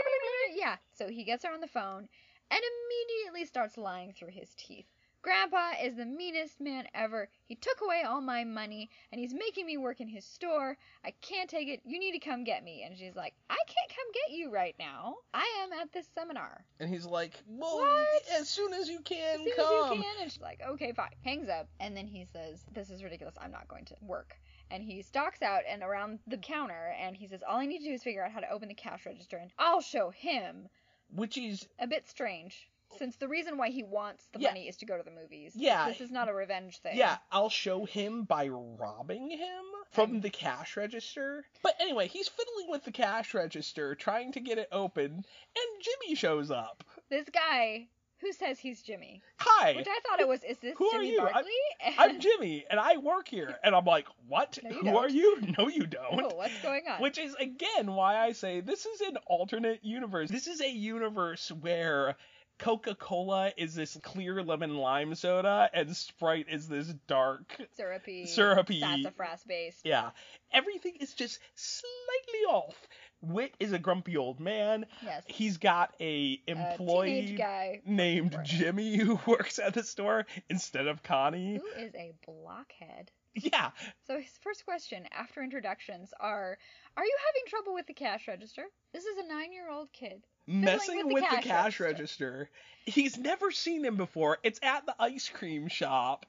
A: yeah. So he gets her on the phone and immediately starts lying through his teeth. Grandpa is the meanest man ever. He took away all my money and he's making me work in his store. I can't take it. You need to come get me. And she's like, I can't come get you right now. I am at this seminar.
B: And he's like, well,
A: What?
B: as soon as you can,
A: As soon
B: come.
A: as you can. And she's like, okay, fine. Hangs up. And then he says, this is ridiculous. I'm not going to work. And he stalks out and around the counter and he says, all I need to do is figure out how to open the cash register and I'll show him.
B: Which is,
A: A bit strange. Since the reason why he wants the
B: Yeah.
A: money is to go to the movies.
B: Yeah.
A: This is not a revenge thing.
B: yeah, I'll show him by robbing him from the cash register. But anyway, he's fiddling with the cash register, trying to get it open, and Jimmy shows up.
A: This guy who says he's Jimmy,
B: Hi,
A: which I thought it was, is this
B: Who are
A: Jimmy
B: you? I'm-
A: Barclay?
B: I'm Jimmy, and I work here. And I'm like, what?
A: No,
B: Who
A: don't.
B: are you? No, you don't.
A: oh, what's going on?
B: Which is again why I say this is an alternate universe. This is a universe where Coca-Cola is this clear lemon lime soda and Sprite is this dark
A: syrupy,
B: syrupy-
A: sassafras based.
B: yeah. Everything is just slightly off. Whit is a grumpy old man.
A: Yes.
B: He's got a
A: A
B: employee
A: guy
B: named. Jimmy who works at the store instead of Connie.
A: who is a blockhead.
B: Yeah.
A: So his first question after introductions are, "Are you having trouble with the cash register?" This is a nine-year-old kid.
B: messing
A: with
B: with,
A: the
B: the
A: cash
B: cash
A: register.
B: register. He's never seen him before. It's at the ice cream shop.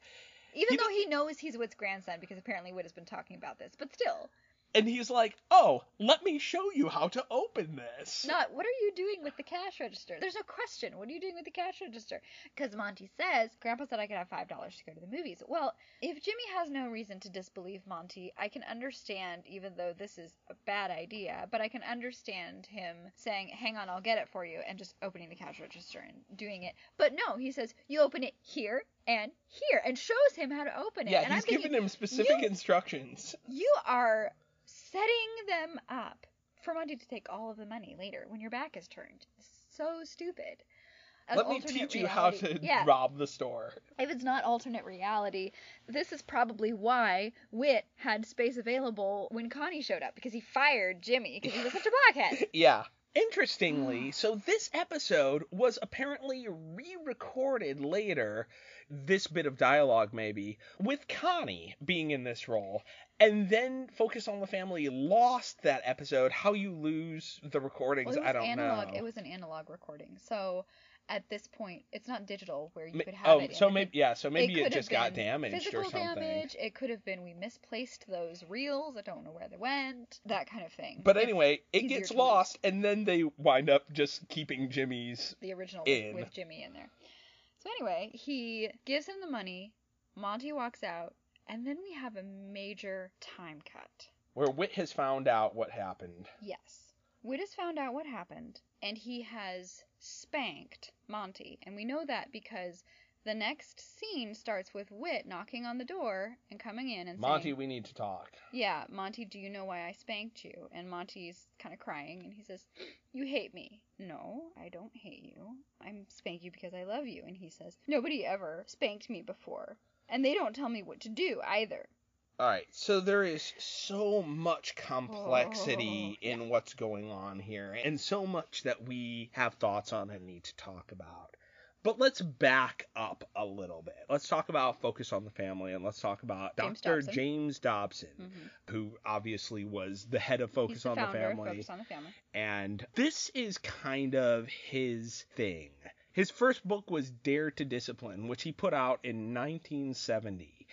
A: Even
B: He
A: though he knows he's Whit's grandson because apparently Whit has been talking about this, but still,
B: And he's like, Oh, let me show you how to open this.
A: not what are you doing with the cash register? There's no question. What are you doing with the cash register? Because Monty says, Grandpa said I could have five dollars to go to the movies. Well, if Jimmy has no reason to disbelieve Monty, I can understand, even though this is a bad idea, but I can understand him saying, "Hang on, I'll get it for you," and just opening the cash register and doing it. But no, he says, "You open it here and here," and shows him how to open it.
B: yeah,
A: and
B: he's
A: I'm thinking,
B: giving him specific
A: you-
B: instructions.
A: you are setting them up for Monty to take all of the money later when your back is turned. So stupid. An
B: Let me teach you how to
A: Yeah,
B: rob the store.
A: if it's not alternate reality, this is probably why Whit had space available when Connie showed up because he fired Jimmy because he was such a blockhead.
B: Yeah. Interestingly, so this episode was apparently re recorded later, this bit of dialogue maybe, with Connie being in this role. And then Focus on the Family lost that episode. How you lose the recordings,
A: Well, it was
B: I don't
A: analog.
B: know.
A: It was an analog recording, so at this point, it's not digital where you could have
B: oh,
A: it.
B: so maybe yeah, so maybe it,
A: have
B: just got damaged
A: physical
B: or something.
A: damage. It could have been we misplaced those reels. I don't know where they went. That kind of thing.
B: But anyway, it gets lost, and then they wind up just keeping Jimmy's.
A: the original
B: in.
A: with Jimmy in there. So anyway, he gives him the money. Monty walks out, and then we have a major time cut.
B: Where Whit has found out what happened.
A: Yes. Whit has found out what happened, and he has spanked Monty. And we know that because the next scene starts with Whit knocking on the door and coming in and
B: Monty,
A: saying, "Monty,
B: we need to talk.
A: Yeah, Monty, do you know why I spanked you? And Monty's kind of crying, and he says, You hate me. No, I don't hate you. I'm spank you because I love you. And he says, Nobody ever spanked me before. And they don't tell me what to do either.
B: All right, so there is so much complexity
A: Oh,
B: in what's going on here, and so much that we have thoughts on and need to talk about. But let's back up a little bit. Let's talk about Focus on the Family, and let's talk about
A: James
B: Dr.
A: Dobson.
B: James Dobson,
A: Mhm.
B: who obviously was the head of Focus
A: the
B: on the
A: founder of
B: Family.
A: Focus on the Family.
B: And this is kind of his thing. His first book was Dare to Discipline, which he put out in 1970.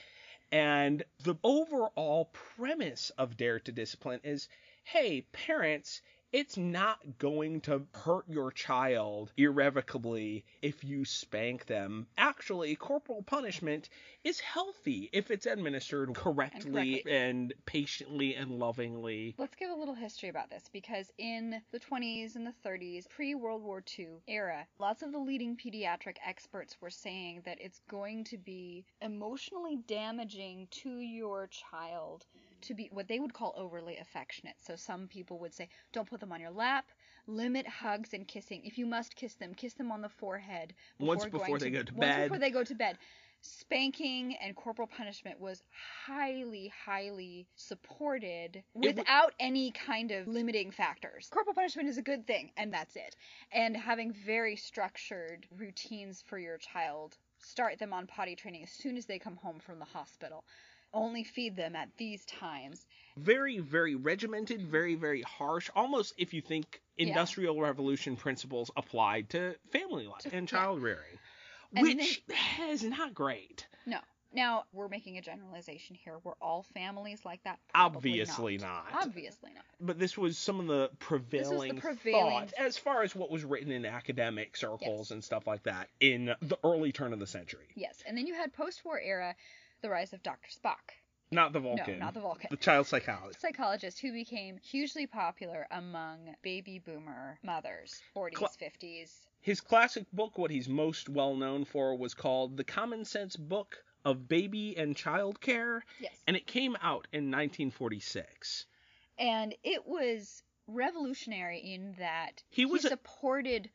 B: And the overall premise of Dare to Discipline is hey, parents, it's not going to hurt your child irrevocably if you spank them. Actually, corporal punishment is healthy if it's administered correctly
A: correctly.
B: and patiently and lovingly.
A: Let's give a little history about this because in the 20s and the 30s, pre World War II era, lots of the leading pediatric experts were saying that it's going to be emotionally damaging to your child to be what they would call overly affectionate. So some people would say, don't put them on your lap, limit hugs and kissing. If you must kiss them, kiss them on the forehead
B: Once
A: going
B: before they go to
A: once
B: bed.
A: before they go to bed. Spanking and corporal punishment was highly, highly supported
B: It w-
A: without any kind of limiting factors. Corporal punishment is a good thing, and that's it. And having very structured routines for your child start them on potty training as soon as they come home from the hospital. Only feed them at these times.
B: Very, very regimented, very, very harsh. Almost if you think
A: Yeah.
B: industrial revolution principles applied to family life
A: To-
B: and
A: yeah.
B: child rearing,
A: And
B: which is not great.
A: No. Now, we're making a generalization here. Were all families like that? Probably
B: Obviously not.
A: Obviously not.
B: But this was some of the prevailing,
A: prevailing-
B: thought as far as what was written in academic circles and stuff like that in the early turn of the century.
A: Yes. And then you had post war era, the rise of Dr. Spock.
B: Not the Vulcan.
A: No, not the Vulcan.
B: The child psychologist.
A: psychologist who became hugely popular among baby boomer mothers, 40s,
B: Cla-
A: 50s.
B: His classic book, what he's most well known for, was called The Common Sense Book of Baby and Child Care,
A: Yes.
B: and it came out in 1946.
A: And it was revolutionary in that
B: He was a-
A: supported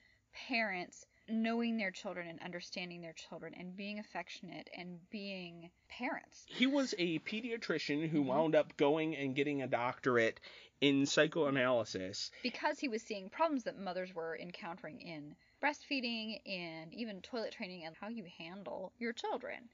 A: parents knowing their children and understanding their children and being affectionate and being parents.
B: He was a pediatrician who
A: Mhm.
B: wound up going and getting a doctorate in psychoanalysis.
A: Because he was seeing problems that mothers were encountering in breastfeeding and even toilet training and how you handle your children.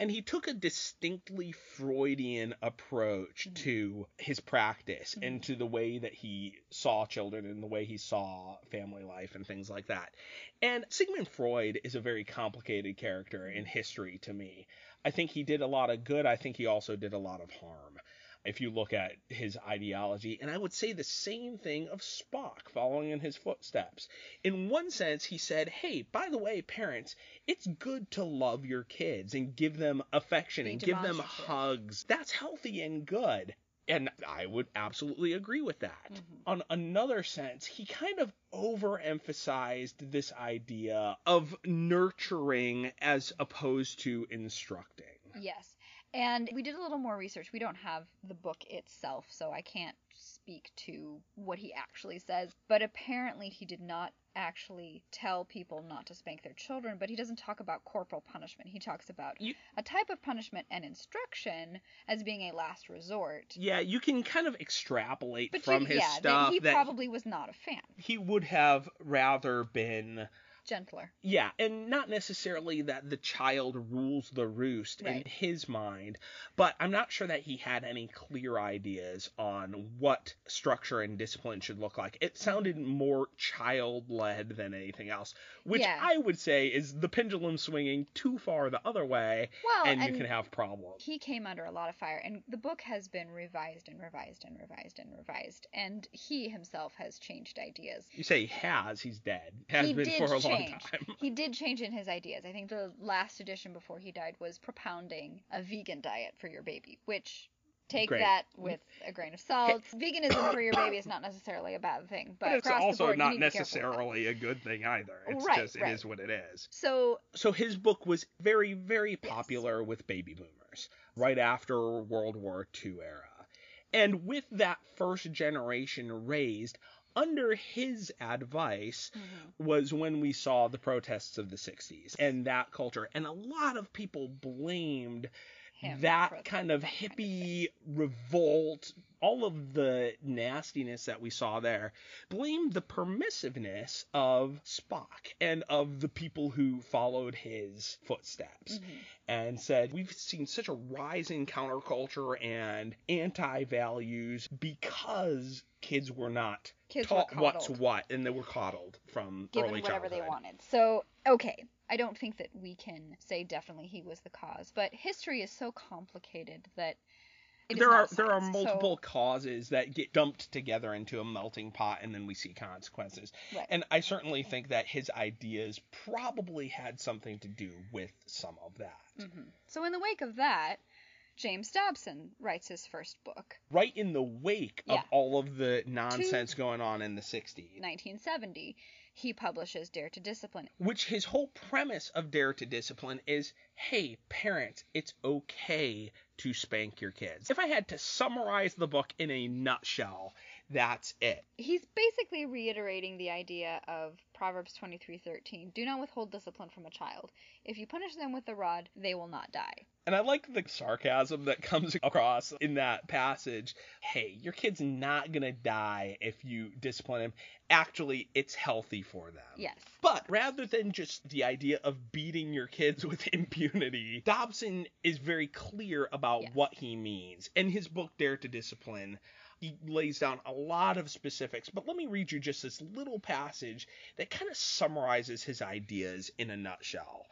B: And he took a distinctly Freudian approach
A: Mhm.
B: to his practice
A: Mhm.
B: and to the way that he saw children and the way he saw family life and things like that. And Sigmund Freud is a very complicated character in history to me. I think he did a lot of good. I think he also did a lot of harm. If you look at his ideology, and I would say the same thing of Spock following in his footsteps. In one sense, he said, Hey, by the way, parents, it's good to love your kids and give them affection and give them hugs. That's healthy and good. And I would absolutely agree with that.
A: Mhm.
B: On another sense, he kind of overemphasized this idea of nurturing as opposed to instructing.
A: Yes. And we did a little more research. We don't have the book itself, so I can't speak to what he actually says. But apparently, he did not actually tell people not to spank their children, but he doesn't talk about corporal punishment. He talks about
B: You-
A: a type of punishment and instruction as being a last resort.
B: Yeah, you can kind of extrapolate
A: But
B: from
A: you,
B: his
A: yeah, that
B: stuff
A: he
B: that
A: probably was not a fan.
B: he would have rather been
A: Gentler.
B: Yeah, and not necessarily that the child rules the roost in his mind, but I'm not sure that he had any clear ideas on what structure and discipline should look like. It sounded more child led than anything else, which
A: Yeah.
B: I would say is the pendulum swinging too far the other way,
A: Well,
B: and,
A: and
B: you can have problems.
A: he came under a lot of fire and the book has been revised and revised and revised and revised and he himself has changed ideas
B: You say he has, he's dead. Has
A: he
B: been
A: did
B: for a long
A: change he did change in his ideas i think the last edition before he died was propounding a vegan diet for your baby which take
B: Great.
A: that with a grain of salt veganism for your baby is not necessarily a bad thing but,
B: But it's also
A: board,
B: not
A: need to be careful with that.
B: necessarily a good thing either. It's
A: Right,
B: just it
A: right.
B: is what it is.
A: so
B: so his book was very very
A: Yes.
B: popular with baby boomers right after world war ii era and with that first generation raised under his advice
A: mhm,
B: was when we saw the protests of the 60s and that culture. And a lot of people blamed that kind of
A: that kind of
B: hippie revolt, all of the nastiness that we saw there, blamed the permissiveness of Spock and of the people who followed his footsteps
A: Mhm.
B: and said, We've seen such a rise in counterculture and anti values because kids were not
A: Kids
B: taught what's what and they were coddled from
A: given
B: early
A: whatever they wanted. So, okay, I don't think that we can say definitely he was the cause, but history is so complicated that
B: there are there are
A: science. So-
B: multiple causes that get dumped together into a melting pot and then we see consequences.
A: Right.
B: And I certainly think that his ideas probably had something to do with some of that.
A: Mhm. So, in the wake of that, James Dobson writes his first book,
B: Right in the wake of all of the nonsense going on in the 60s,
A: 1970. He publishes Dare to Discipline.
B: which his whole premise of Dare to Discipline is hey, parents, it's okay to spank your kids. If I had to summarize the book in a nutshell, that's it.
A: He's basically reiterating the idea of Proverbs 23:13, "Do not withhold discipline from a child. If you punish them with the rod, they will not die."
B: And I like the sarcasm that comes across in that passage. Hey, your kid's not going to die if you discipline him. Actually, it's healthy for them.
A: Yes.
B: But rather than just the idea of beating your kids with impunity, Dobson is very clear about
A: Yes.
B: what he means. In his book, Dare to Discipline, he lays down a lot of specifics, but let me read you just this little passage that kind of summarizes his ideas in a nutshell.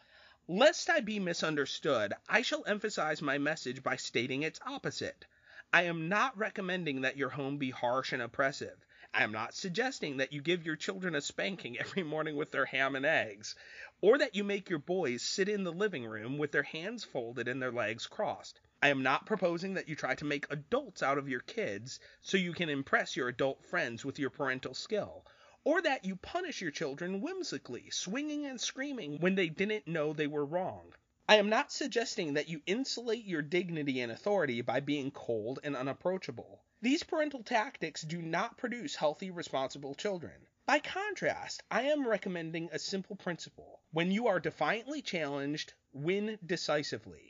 B: Lest I be misunderstood, I shall emphasize my message by stating its opposite. I am not recommending that your home be harsh and oppressive. I am not suggesting that you give your children a spanking every morning with their ham and eggs, or that you make your boys sit in the living room with their hands folded and their legs crossed. I am not proposing that you try to make adults out of your kids so you can impress your adult friends with your parental skill, or that you punish your children whimsically, swinging and screaming when they didn't know they were wrong. I am not suggesting that you insulate your dignity and authority by being cold and unapproachable. These parental tactics do not produce healthy, responsible children. By contrast, I am recommending a simple principle. When you are defiantly challenged, win decisively.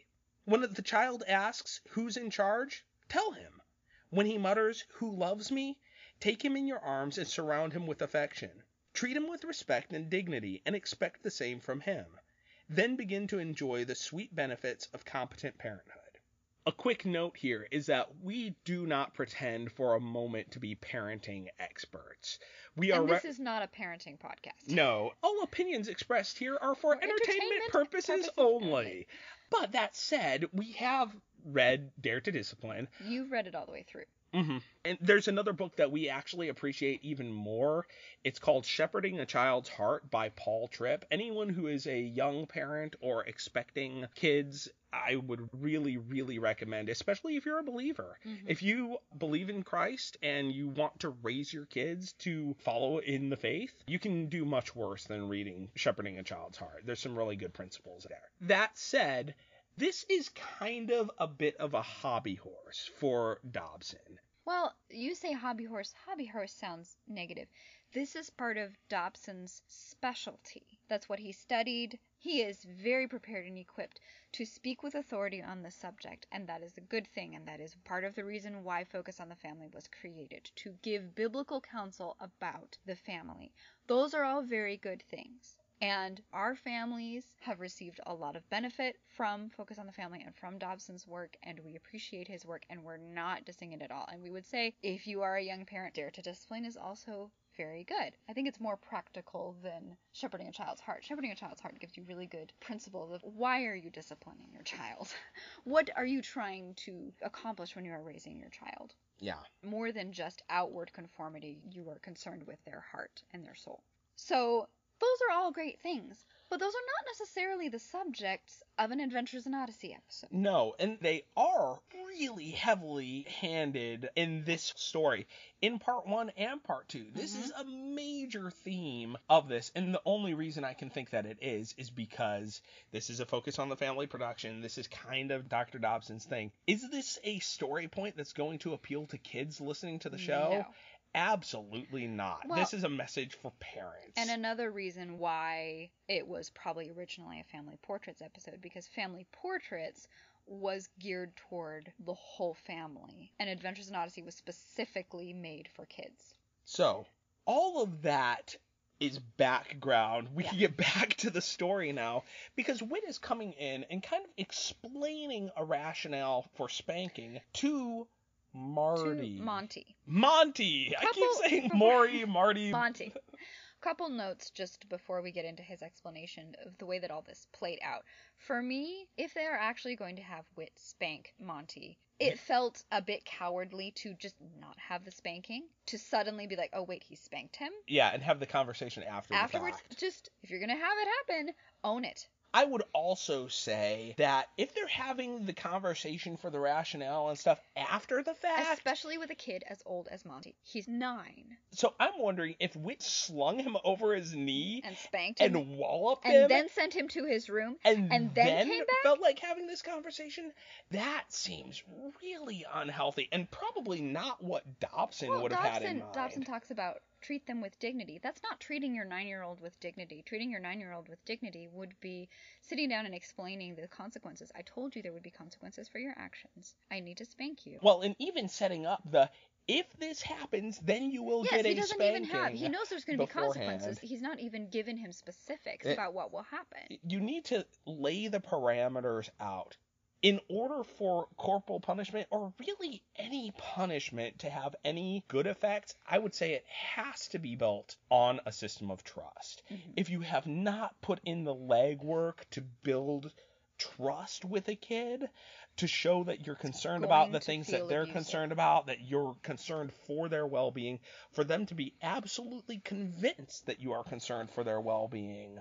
B: When the child asks, Who's in charge? Tell him. When he mutters, Who loves me? Take him in your arms and surround him with affection. Treat him with respect and dignity and expect the same from him. Then begin to enjoy the sweet benefits of competent parenthood. A quick note here is that we do not pretend for a moment to be parenting experts. We are
A: And this
B: re-
A: is not a parenting podcast.
B: no, all opinions expressed here are for
A: For
B: entertainment,
A: entertainment
B: purposes,
A: purposes
B: only. But that said, we have read Dare to Discipline.
A: You've read it all the way through.
B: Hmm And there's another book that we actually appreciate even more. It's called Shepherding a Child's Heart by Paul Tripp. Anyone who is a young parent or expecting kids, I would really, really recommend, especially if you're a believer.
A: Mhm.
B: If you believe in Christ and you want to raise your kids to follow in the faith, you can do much worse than reading Shepherding a Child's Heart. There's some really good principles there. That said, this is kind of a bit of a hobby horse for Dobson.
A: Well, you say hobby horse. Hobby horse sounds negative. This is part of Dobson's specialty. That's what he studied. He is very prepared and equipped to speak with authority on the subject, and that is a good thing, and that is part of the reason why Focus on the Family was created to give biblical counsel about the family. Those are all very good things. And our families have received a lot of benefit from Focus on the Family and from Dobson's work, and we appreciate his work, and we're not dissing it at all. And we would say if you are a young parent, Dare to Discipline is also very good. I think it's more practical than Shepherding a Child's Heart. Shepherding a Child's Heart gives you really good principles of why are you disciplining your child? what are you trying to accomplish when you are raising your child?
B: Yeah.
A: more than just outward conformity, you are concerned with their heart and their soul. So, those are all great things, but those are not necessarily the subjects of an Adventures in Odyssey episode.
B: No, and they are really heavily handed in this story, in part one and part two. This
A: Mhm.
B: is a major theme of this, and the only reason I can think that it is is because this is a focus on the family production. This is kind of Dr. Dobson's thing. Is this a story point that's going to appeal to kids listening to the show?
A: No.
B: Absolutely not.
A: Well-
B: this is a message for parents.
A: And another reason why it was probably originally a family portraits episode because family portraits was geared toward the whole family, and Adventures in Odyssey was specifically made for kids.
B: So, all of that is background. We
A: Yeah.
B: can get back to the story now because Whit is coming in and kind of explaining a rationale for spanking to Marty.
A: Monty.
B: Monty. I keep saying Maury, Marty.
A: Monty. Couple notes just before we get into his explanation of the way that all this played out. For me, if they are actually going to have Whit spank Monty, it felt a bit cowardly to just not have the spanking, to suddenly be like, oh wait, he spanked him.
B: Yeah, and have the conversation after
A: Afterwards, just if you're gonna have it happen, own it.
B: I would also say that if they're having the conversation for the rationale and stuff after the fact,
A: Especially with a kid as old as Monty. He's nine
B: so I'm wondering if Whit slung him over his knee
A: and spanked him
B: and walloped
A: and
B: him
A: then sent him to his room.
B: and,
A: and then came back?
B: felt like having this conversation, that seems really unhealthy and probably not what Dobson
A: Well,
B: would have had in
A: Dobson,
B: mind.
A: Dobson talks about treat them with dignity. That's not treating your nine year old with dignity. Treating your nine year old with dignity would be sitting down and explaining the consequences. I told you there would be consequences for your actions. I need to spank you.
B: Well, and even setting up the if this happens, then you will
A: yes,
B: get
A: he doesn't even have. He knows there's going to be consequences. He's not even given him specifics
B: It-
A: about what will happen.
B: you need to lay the parameters out. In order for corporal punishment, or really any punishment, to have any good effects, I would say it has to be built on a system of trust.
A: Mhm.
B: If you have not put in the legwork to build trust with a kid, to show that you're concerned about the things that they're
A: abusive.
B: concerned about, that you're concerned for their well being, for them to be absolutely convinced that you are concerned for their well being,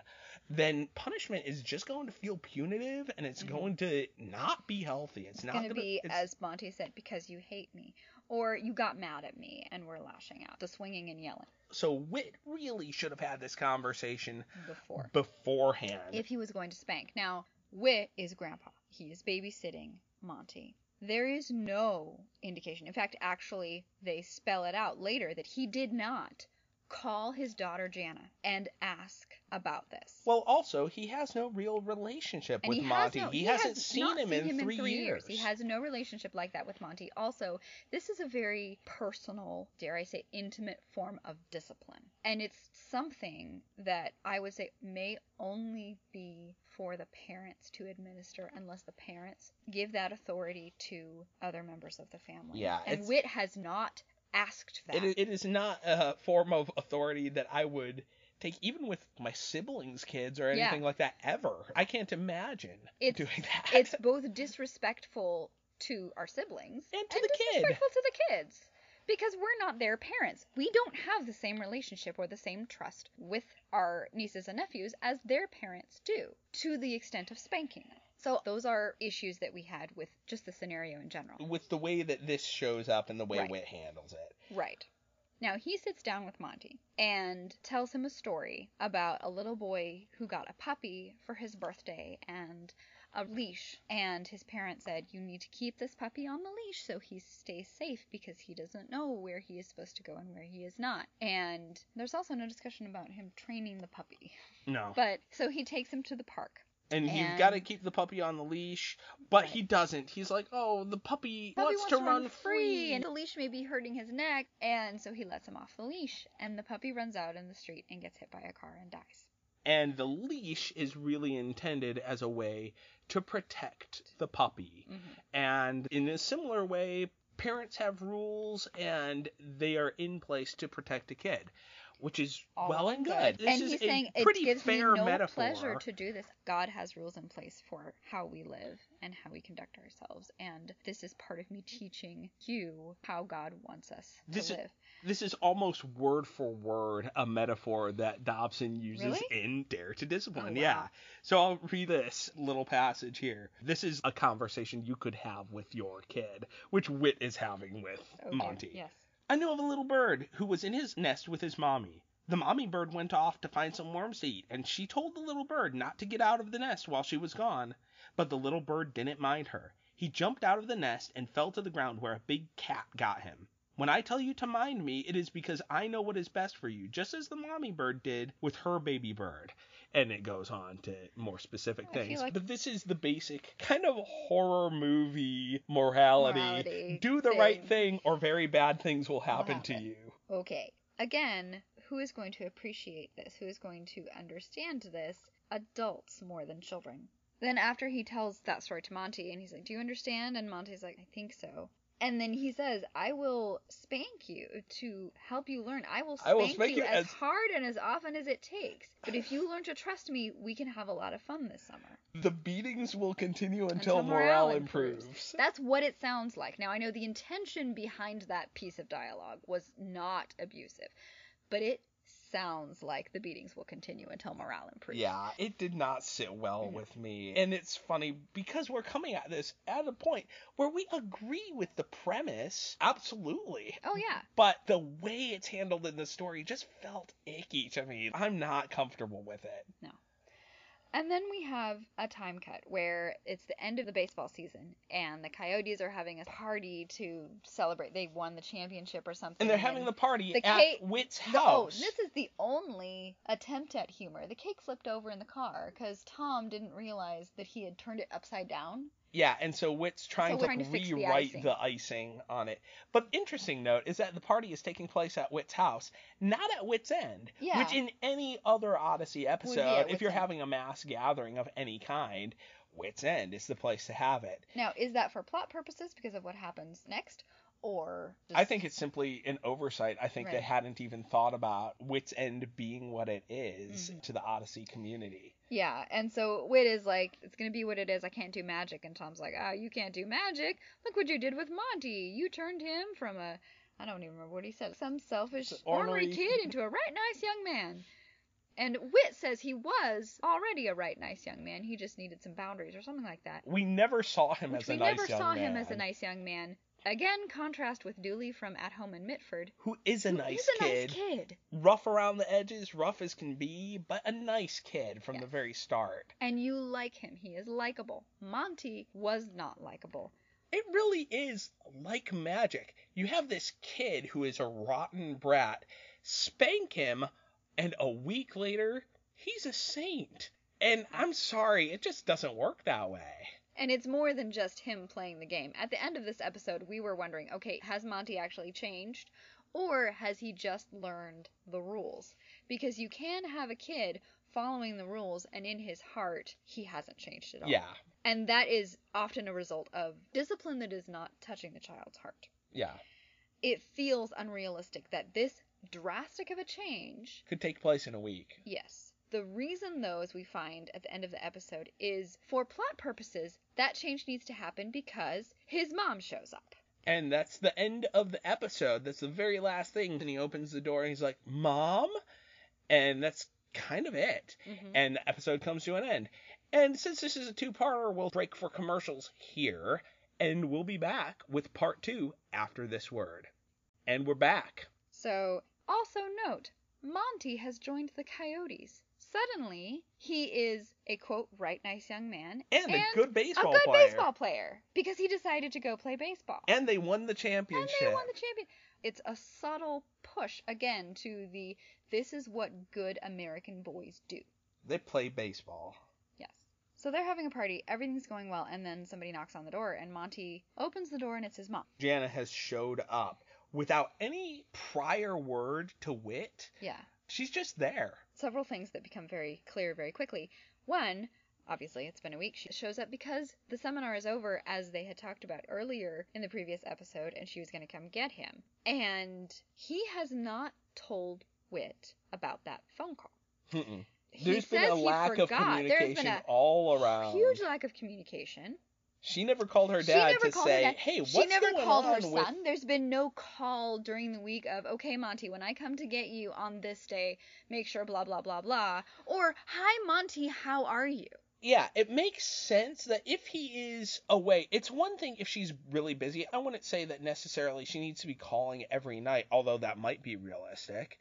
B: then punishment is just going to feel punitive and it's
A: Mhm.
B: going to not be healthy. It's,
A: It's
B: not
A: going to be,
B: it's-
A: as Monty said, because you hate me. Or you got mad at me and we're lashing out. The swinging and yelling
B: so Whit really should have had this conversation
A: before.
B: beforehand.
A: If he was going to spank. Now, Whit is grandpa. He is babysitting Monty. There is no indication. In fact, actually, they spell it out later that he did not call his daughter Jana and ask about this.
B: well, also he has no real relationship
A: And
B: with
A: he
B: Monty.
A: Has no,
B: he,
A: he
B: hasn't
A: has
B: seen him,
A: seen
B: in,
A: him
B: three
A: years. He has no relationship like that with Monty. Also, this is a very personal, dare I say, intimate form of discipline. And it's something that I would say may only be for the parents to administer unless the parents give that authority to other members of the family.
B: Yeah,
A: And Whit has not asked that.
B: It is, it is not a form of authority that I would take even with my siblings' kids or
A: Yeah.
B: anything like that ever. I can't imagine
A: It's-
B: doing that.
A: it's both disrespectful to our siblings
B: And to the kid.
A: disrespectful to the kids because we're not their parents. We don't have the same relationship or the same trust with our nieces and nephews as their parents do to the extent of spanking them. So those are issues that we had with just the scenario in general.
B: with the way that this shows up and the way
A: Right.
B: Whit handles it.
A: Right. Now he sits down with Monty and tells him a story about a little boy who got a puppy for his birthday and a leash. And his parents said, You need to keep this puppy on the leash so he stays safe because he doesn't know where he is supposed to go and where he is not. And there's also no discussion about him training the puppy.
B: No.
A: But so he takes him to the park.
B: And you've got to keep the puppy on the leash, but
A: Right.
B: he doesn't. He's like, "Oh, the puppy,
A: Puppy
B: wants, to run free."
A: and the leash may be hurting his neck, and so he lets him off the leash, and the puppy runs out in the street and gets hit by a car and dies.
B: and the leash is really intended as a way to protect the puppy.
A: Mhm.
B: And in a similar way, parents have rules and they are in place to protect a kid, which is
A: all
B: well and good. This
A: and
B: is
A: he's
B: a
A: saying
B: pretty
A: it gives
B: fair
A: me no
B: metaphor.
A: pleasure to do this. God has rules in place for how we live and how we conduct ourselves, and this is part of me teaching you how God wants us to
B: This is-
A: live.
B: This is almost word for word a metaphor that Dobson uses
A: Really?
B: in Dare to Discipline.
A: Oh, wow.
B: Yeah. So I'll read this little passage here. This is a conversation you could have with your kid, which Whit is having with
A: Okay,
B: Monty.
A: Yes.
B: I knew of a little bird who was in his nest with his mommy. The mommy bird went off to find some worms to eat, and she told the little bird not to get out of the nest while she was gone. But the little bird didn't mind her. He jumped out of the nest and fell to the ground where a big cat got him. When I tell you to mind me, it is because I know what is best for you, just as the mommy bird did with her baby bird. And it goes on to more specific things.
A: like-
B: But this is the basic kind of horror movie morality.
A: Morality
B: Do the right
A: thing.
B: thing or very bad things will happen to
A: happen.
B: you.
A: Okay. Again, who is going to appreciate this? Who is going to understand this? Adults more than children. Then after he tells that story to Monty and he's like, "Do you understand?" and Monty's like, "I think so." And then he says, "I will spank you to help you learn. I will spank,
B: I will spank
A: you,
B: you
A: as
B: as-
A: hard and as often as it takes. But if you learn to trust me, we can have a lot of fun this summer."
B: The beatings will continue until,
A: Until
B: morale,
A: morale
B: improves.
A: improves. That's what it sounds like. Now, I know the intention behind that piece of dialogue was not abusive, but it sounds like the beatings will continue until morale improves.
B: Yeah, it did not sit well
A: Mm.
B: with me. And it's funny because we're coming at this at a point where we agree with the premise. Absolutely.
A: Oh, yeah.
B: But the way it's handled in the story just felt icky to me. I'm not comfortable with it.
A: And then we have a time cut where it's the end of the baseball season and the Coyotes are having a party to celebrate they won the championship or something.
B: And they're having the party
A: the
B: at
A: cake-
B: Whit's
A: The- oh,
B: house.
A: this is the only attempt at humor. The cake slipped over in the car because Tom didn't realize that he had turned it upside down.
B: Yeah, and so Whit's trying
A: we're
B: to
A: trying to fix the
B: rewrite
A: icing.
B: the icing on it. But interesting note is that the party is taking place at Whit's house, not at Whit's End.
A: Yeah.
B: Which in any other Odyssey episode, if you're
A: End.
B: having a mass gathering of any kind, Whit's End is the place to have it.
A: Now, is that for plot purposes because of what happens next? Or
B: I think it's simply an oversight. I think they hadn't even thought about Whit's End being what it is
A: Mhm.
B: to the Odyssey community.
A: Yeah, and so Whit is like, it's gonna be what it is. I can't do magic, and Tom's like, ah, you can't do magic. Look what you did with Monty. You turned him from a, I don't even remember what he said, some selfish, ornery
B: ornery-
A: kid into a right nice young man. And Whit says he was already a right nice young man. He just needed some boundaries or something like that.
B: We never saw him
A: Which
B: as a nice young man.
A: we never saw him as a nice young man. Again, contrast with Dooley from At Home in Mitford.
B: Who is a nice
A: is a
B: kid.
A: nice kid.
B: rough around the edges, rough as can be, but a nice kid from the very start.
A: And you like him. He is likable. Monty was not likable.
B: It really is like magic. You have this kid who is a rotten brat, spank him, and a week later, he's a saint. And I'm sorry, it just doesn't work that way.
A: And it's more than just him playing the game. At the end of this episode, we were wondering okay, has Monty actually changed? Or has he just learned the rules? Because you can have a kid following the rules, and in his heart, he hasn't changed at all.
B: Yeah,
A: And that is often a result of discipline that is not touching the child's heart.
B: yeah.
A: It feels unrealistic that this drastic of a change
B: Could take place in a week.
A: Yes. The reason, though, as we find at the end of the episode, is for plot purposes, that change needs to happen because his mom shows up.
B: And that's the end of the episode. That's the very last thing. And he opens the door and he's like, Mom? And that's kind of it.
A: Mhm.
B: and the episode comes to an end. And since this is a two-parter, we'll break for commercials here, and we'll be back with part two after this word. And we're back.
A: So, also note, Monty has joined the Coyotes. Suddenly, he is a quote, right nice young man
B: And, a good baseball
A: a good
B: player.
A: baseball player because he decided to go play baseball.
B: And they won the
A: And
B: championship.
A: they won the champion. It's a subtle push again to the this is what good American boys do.
B: They play baseball.
A: Yes. So they're having a party, everything's going well, and then somebody knocks on the door, and Monty opens the door, and it's his mom.
B: Jana has showed up without any prior word to Whit.
A: Yeah.
B: She's just there.
A: Several things that become very clear very quickly. One, obviously, it's been a week. She shows up because the seminar is over, as they had talked about earlier in the previous episode, and she was going to come get him. And he has not told Whit about that phone call.
B: Mm-mm.
A: He
B: There's been
A: says
B: a
A: he
B: lack of
A: forgot. There's been
B: communication
A: a
B: all around.
A: huge lack of communication.
B: She never called her dad to say,
A: dad.
B: "Hey, what's
A: she never
B: going
A: called her
B: with
A: son. There's been no call during the week of, okay, Monty, when I come to get you on this day, make sure blah blah blah blah. Or, hi Monty, how are you?
B: yeah, it makes sense that if he is away, it's one thing if she's really busy. I wouldn't say that necessarily she needs to be calling every night, although that might be realistic.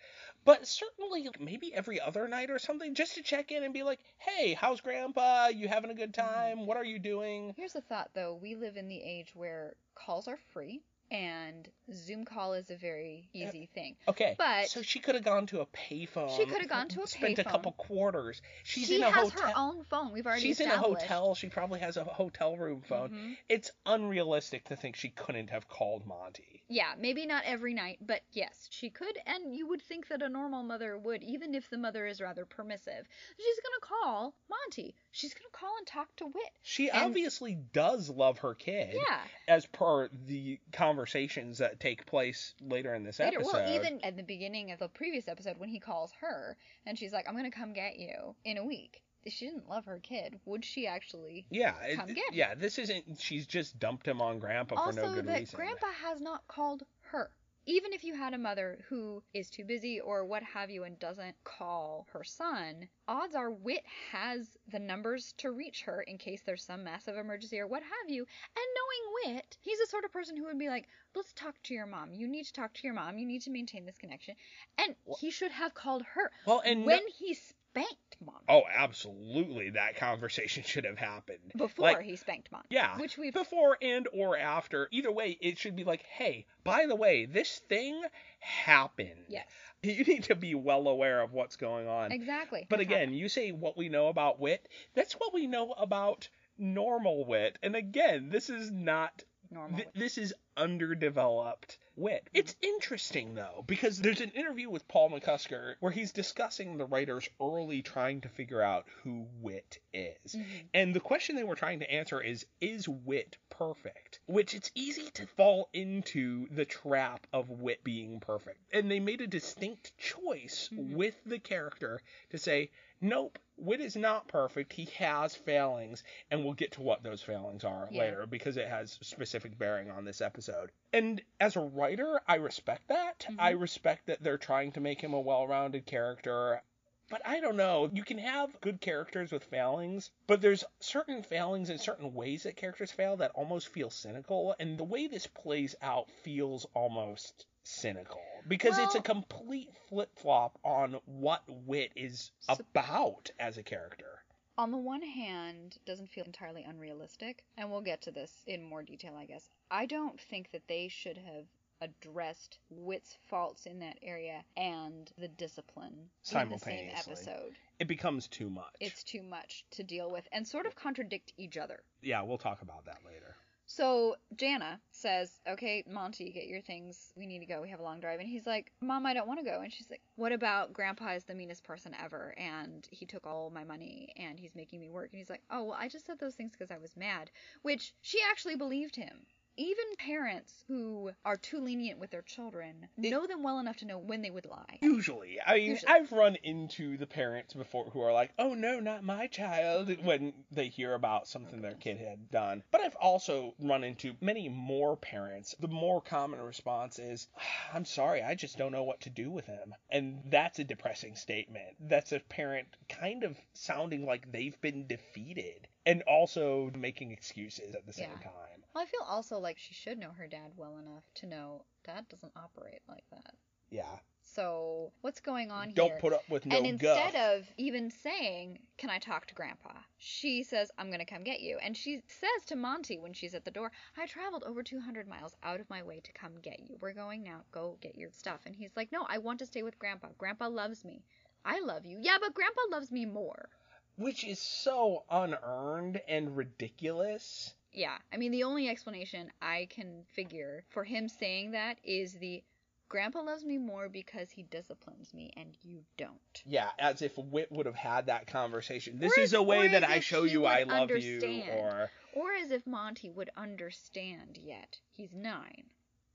B: But certainly maybe every other night or something, just to check in and be like, hey, how's grandpa? You having a good
A: Mm-hmm.
B: time? What are you doing?
A: Here's a thought though. We live in the age where calls are free and Zoom call is a very easy thing.
B: Okay,
A: But-
B: so she could have gone to a payphone.
A: She could have gone to a
B: spent a couple quarters. She's
A: she
B: in a
A: has
B: hotel.
A: her own phone. We've already
B: She's in a hotel. She probably has a hotel room phone.
A: Mhm.
B: It's unrealistic to think she couldn't have called Monty.
A: Yeah, maybe not every night, but yes, she could, and you would think that a normal mother would, even if the mother is rather permissive. She's gonna call Monty. She's gonna call and talk to Whit.
B: She
A: And-
B: obviously does love her kid,
A: Yeah.
B: as per the conversations that take place later in this
A: Later,
B: episode.
A: well, even at the beginning of the previous episode, when he calls her and she's like, "I'm gonna come get you in a week," she didn't love her kid, would she actually?
B: yeah, it-
A: come get him.
B: yeah. This isn't. She's just dumped him on Grandpa for no good
A: that
B: reason.
A: Grandpa has not called her. Even if you had a mother who is too busy or what have you and doesn't call her son, odds are Whit has the numbers to reach her in case there's some massive emergency or what have you. And knowing Whit, he's the sort of person who would be like, let's talk to your mom. You need to talk to your mom. You need to maintain this connection. And he should have called her.
B: Well, and no-
A: when he spanked Monty.
B: Oh, absolutely. That conversation should have happened.
A: Before
B: like-
A: he spanked Monty.
B: Yeah.
A: Which we've
B: Before and or after. Either way, it should be like, hey, by the way, this thing happened.
A: Yes.
B: You need to be well aware of what's going on.
A: Exactly.
B: But
A: That's
B: again, you say what we know about Whit. That's what we know about normal Whit. And again, this is not
A: normal.
B: Th- this is underdeveloped Whit. It's interesting though because there's an interview with Paul McCusker where he's discussing the writers early trying to figure out who Whit is.
A: Mhm.
B: And the question they were trying to answer is is Whit perfect? Which it's easy to fall into the trap of Whit being perfect. And they made a distinct choice
A: Mhm.
B: with the character to say Nope, Whit is not perfect. He has failings, and we'll get to what those failings are
A: Yeah.
B: later because it has specific bearing on this episode. And as a writer, I respect that.
A: Mhm.
B: I respect that they're trying to make him a well rounded character. But I don't know. You can have good characters with failings, but there's certain failings and certain ways that characters fail that almost feel cynical. And the way this plays out feels almost cynical because it's a complete flip flop on what Whit is about as a character.
A: On the one hand, doesn't feel entirely unrealistic, and we'll get to this in more detail, I guess. I don't think that they should have addressed Whit's faults in that area and the discipline in the same episode.
B: It becomes too much.
A: It's too much to deal with and sort of contradict each other.
B: yeah, we'll talk about that later.
A: So Jana says, "Okay, Monty, get your things. We need to go. We have a long drive." And he's like, "Mom, I don't want to go." And she's like, "What about Grandpa is the meanest person ever, and he took all my money, and he's making me work." And he's like, "Oh, well, I just said those things because I was mad," which she actually believed him. Even parents who are too lenient with their children
B: It-
A: know them well enough to know when they would lie.
B: Usually, I mean,
A: Usually.
B: I've run into the parents before who are like, "Oh no, not my child," when they hear about something their kid had done. But I've also run into many more parents. The more common response is, "I'm sorry, I just don't know what to do with him," and that's a depressing statement. That's a parent kind of sounding like they've been defeated and also making excuses at the same
A: Yeah.
B: time.
A: Well, I feel also like she should know her dad well enough to know dad doesn't operate like that.
B: Yeah,
A: So what's going on here?
B: don't put up with no
A: and instead
B: guff.
A: of even saying, "Can I talk to Grandpa?" she says, "I'm gonna come get you." And she says to Monty when she's at the door, "I traveled over 200 miles out of my way to come get you. We're going now. Go get your stuff." And he's like, "No, I want to stay with Grandpa. Grandpa loves me. I love you. Yeah, but Grandpa loves me more."
B: which is so unearned and ridiculous.
A: Yeah, I mean, the only explanation I can figure for him saying that is the Grandpa loves me more because he disciplines me and you don't.
B: Yeah, as if Whit would have had that conversation. This is a way that I show you I love you,
A: understand.
B: or
A: Or as if Monty would understand yet. He's nine.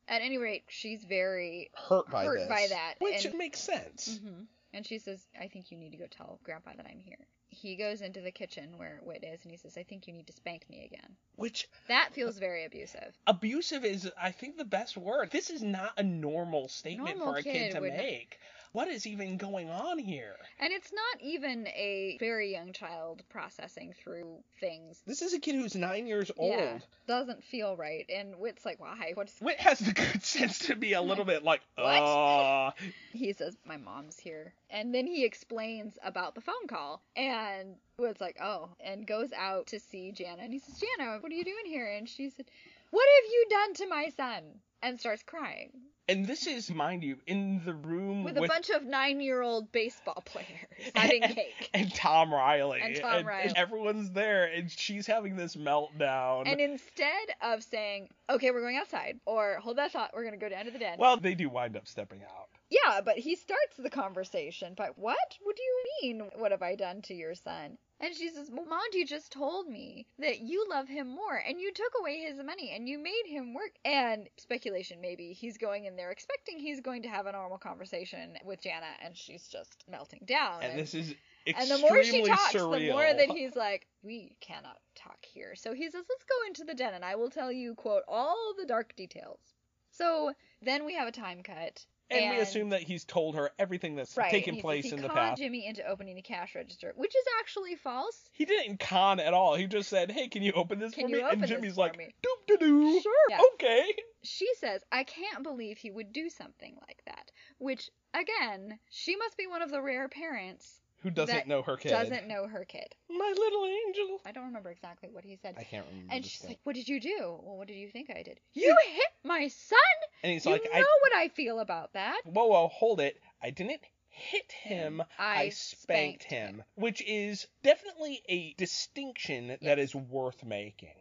A: At any rate, she's very.
B: hurt by
A: Hurt
B: this.
A: by that,
B: Which
A: and-
B: makes sense.
A: hmm And she says, I think you need to go tell Grandpa that I'm here. He goes into the kitchen where Whit is and he says, I think you need to spank me again.
B: Which
A: That feels very abusive.
B: abusive is, I think, the best word. This is not a normal statement
A: Normal
B: for a kid,
A: kid
B: to
A: would-
B: make. What is even going on here?
A: And it's not even a very young child processing through things.
B: This is a kid who's nine years old.
A: Yeah, doesn't feel right. And Whit's like, why? What's
B: Whit has the good sense to be a little bit like, uh
A: he says my mom's here and then he explains about the phone call and Whit's like oh and goes out to see jana and he says jana what are you doing here and she said what have you done to my son and starts crying
B: And this is, mind you, in the room
A: with a bunch of nine-year-old baseball players having cake
B: and Tom Riley.
A: And Tom Riley.
B: everyone's there, and she's having this meltdown.
A: and instead of saying okay we're going outside or hold that thought we're going to go down to the den
B: well, they do wind up stepping out.
A: Yeah, but he starts the conversation by, What? What do you mean? What have I done to your son? And she says, Well, Monty just told me that you love him more and you took away his money and you made him work. And speculation, maybe he's going in there expecting he's going to have a normal conversation with Jana and she's just melting down.
B: And this is
A: and the more she talks,
B: surreal.
A: the more that he's like, We cannot talk here. So he says, Let's go into the den and I will tell you, quote, all the dark details. So then we have a time cut.
B: And, we assume that he's told her everything that's
A: Right,
B: taken
A: he
B: place
A: he
B: in the
A: conned
B: past.
A: Jimmy into opening the cash register, which is actually false.
B: He didn't con at all. He just said, "Hey, can you open this
A: Can
B: for me?" and Jimmy's like, "Doop doo doo."
A: Sure. Yeah.
B: Okay.
A: She says, I can't believe he would do something like that. Which, again, she must be one of the rare parents
B: Who doesn't
A: that
B: know her kid?
A: doesn't know her kid.
B: My little angel.
A: I don't remember exactly what he said.
B: I can't remember.
A: and
B: the
A: she's
B: thing.
A: like, "What did you do? Well, what did you think I did?
B: You-
A: hit my son.
B: and he's
A: you
B: like,
A: know
B: I know
A: what I feel about that."
B: whoa, whoa, hold it. I didn't hit him. I,
A: I
B: spanked,
A: spanked
B: him,
A: him.
B: which is definitely a distinction that
A: Yes.
B: is worth making.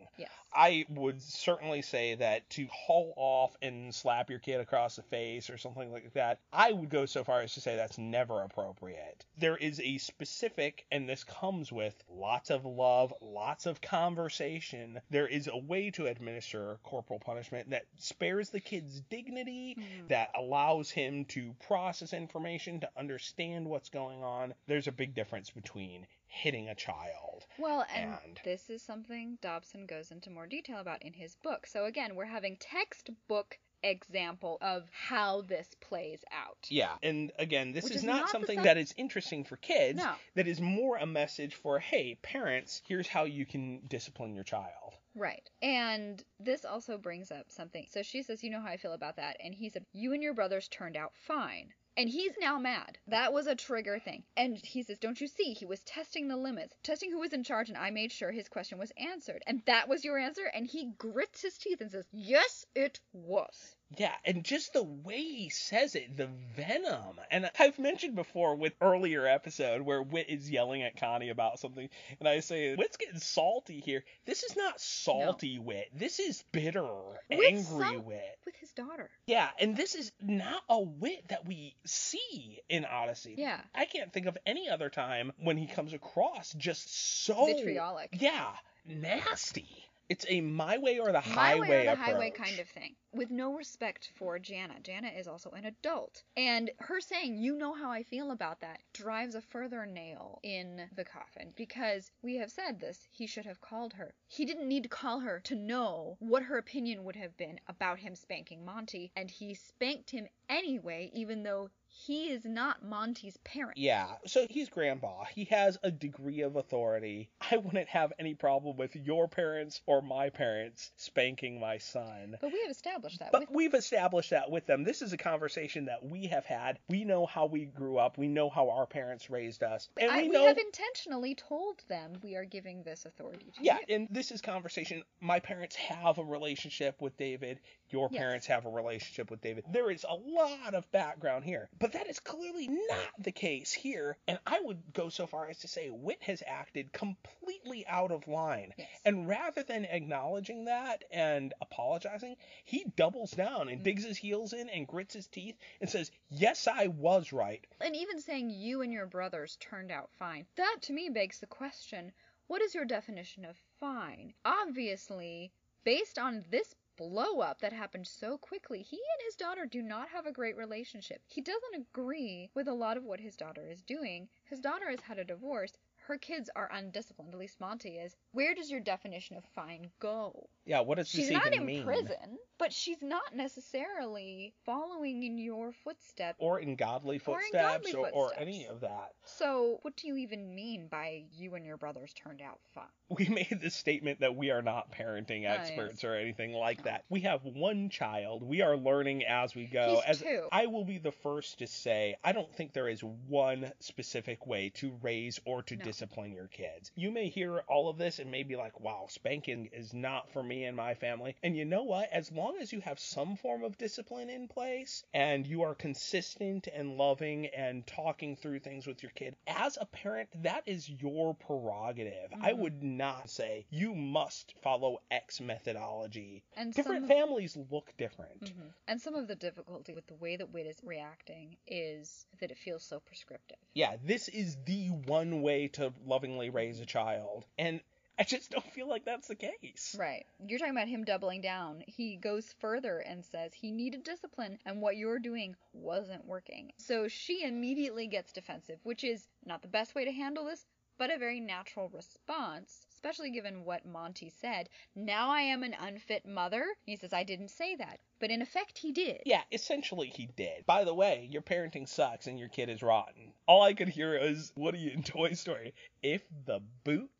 B: I would certainly say that to haul off and slap your kid across the face or something like that, I would go so far as to say that's never appropriate. There is a specific, and this comes with lots of love, lots of conversation. There is a way to administer corporal punishment that spares the kid's dignity,
A: Mhm.
B: that allows him to process information, to understand what's going on. There's a big difference between hitting a child.
A: Well, and,
B: And-
A: this is something Dobson goes into more detail about in his book. So again, we're having textbook example of how this plays out.
B: Yeah, and again, this is
A: is
B: not,
A: not
B: something
A: sub-
B: that is interesting for kids.
A: No.
B: That is more a message for, hey, parents, here's how you can discipline your child.
A: Right. And this also brings up something. So she says, You know how I feel about that. And he said, You and your brothers turned out fine. And he's now mad. That was a trigger thing. And he says, Don't you see? He was testing the limits, testing who was in charge, and I made sure his question was answered. And that was your answer? And he grits his teeth and says, Yes, it was.
B: Yeah, and just the way he says it, the venom. And I've mentioned before with earlier episode where Whit is yelling at Connie about something, and I say, Whit's getting salty here. This is not salty Whit. This is bitter,
A: Whit's
B: angry
A: sal-
B: Whit.
A: With his daughter.
B: Yeah, and this is not a Whit that we see in Odyssey.
A: Yeah.
B: I can't think of any other time when he comes across just so
A: Vitriolic.
B: Yeah, nasty. It's a my way or the
A: My
B: highway
A: way or the
B: approach.
A: highway kind of thing. With no respect for Jana. Jana is also an adult. And her saying, you know how I feel about that, drives a further nail in the coffin. Because we have said this, he should have called her. He didn't need to call her to know what her opinion would have been about him spanking Monty. And he spanked him anyway, even though he is not Monty's parent.
B: Yeah, so he's grandpa. He has a degree of authority. I wouldn't have any problem with your parents or my parents spanking my son.
A: But we have established that.
B: But we've established that with them. This is a conversation that we have had. We know how we grew up. We know how our parents raised us. And
A: I,
B: we
A: we
B: know
A: have intentionally told them we are giving this authority to
B: Yeah,
A: you.
B: and this is conversation. My parents have a relationship with David. Your
A: Yes.
B: parents have a relationship with David. There is a lot of background here, but that is clearly not the case here. And I would go so far as to say Whit has acted completely out of line.
A: Yes.
B: And rather than acknowledging that and apologizing, he doubles down and
A: Mhm.
B: digs his heels in and grits his teeth and says, Yes, I was right.
A: And even saying you and your brothers turned out fine, that to me begs the question what is your definition of fine? Obviously, based on this blow up that happened so quickly, he and his daughter do not have a great relationship. He doesn't agree with a lot of what his daughter is doing. His daughter has had a divorce. Her kids are undisciplined, at least Monty is. Where does your definition of fine go?
B: Yeah, what does
A: She's
B: this
A: not in prison, but she's not necessarily following in your footsteps.
B: Or in godly
A: Or in
B: footsteps,
A: godly
B: or, or any of that.
A: So, what do you even mean by you and your brothers turned out fine?
B: we made the statement that we are not parenting experts
A: yes.
B: or anything like that. We have one child. We are learning as we go.
A: He's
B: as
A: two.
B: I will be the first to say, I don't think there is one specific way to raise or to
A: No.
B: discipline your kids. You may hear all of this and may be like, wow, spanking is not for me and my family. And you know what? As long as you have some form of discipline in place and you are consistent and loving and talking through things with your kid, as a parent, that is your prerogative. I
A: Mhm.
B: would not say you must follow X methodology.
A: And
B: Different families look different.
A: Mhm. and some of the difficulty with the way that Whit is reacting is that it feels so prescriptive.
B: Yeah, this is the one way to lovingly raise a child. And I just don't feel like that's the case.
A: Right. You're talking about him doubling down. He goes further and says he needed discipline, and what you're doing wasn't working. So she immediately gets defensive, which is not the best way to handle this, but a very natural response, especially given what Monty said. Now I am an unfit mother. He says, I didn't say that. But in effect, he did.
B: Yeah, essentially he did. By the way, your parenting sucks and your kid is rotten. All I could hear is Woody in Toy Story. If the boot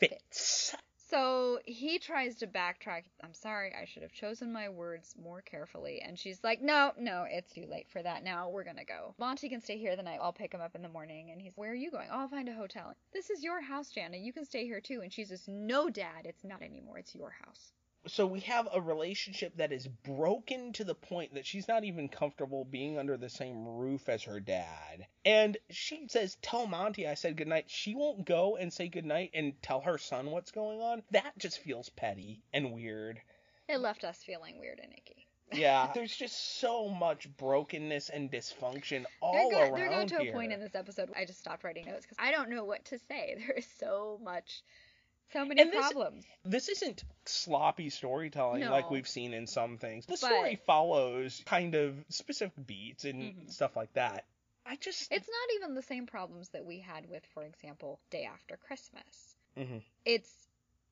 B: fits.
A: So he tries to backtrack. I'm sorry, I should have chosen my words more carefully. And she's like, no, no, it's too late for that now. We're to go. Monty can stay here the night. I'll pick him up in the morning. And he's, where are you going? Oh, I'll find a hotel. This is your house, Jana. You can stay here too. And she says, no, Dad, it's not anymore. It's your house.
B: So we have a relationship that is broken to the point that she's not even comfortable being under the same roof as her dad. And she says, Tell Monty I said goodnight. She won't go and say goodnight and tell her son what's going on. That just feels petty and weird.
A: It left us feeling weird and icky.
B: Yeah, there's just so much brokenness and dysfunction all
A: They're, go-
B: around
A: they're going to
B: here.
A: a point in this episode. I just stopped writing notes because I don't know what to say. There is so much, so many
B: And
A: problems.
B: this isn't sloppy storytelling like we've seen in some things. The
A: But-
B: story follows kind of specific beats and
A: Mhm.
B: stuff like that. I just
A: It's not even the same problems that we had with, for example, Day After Christmas.
B: Mhm.
A: It's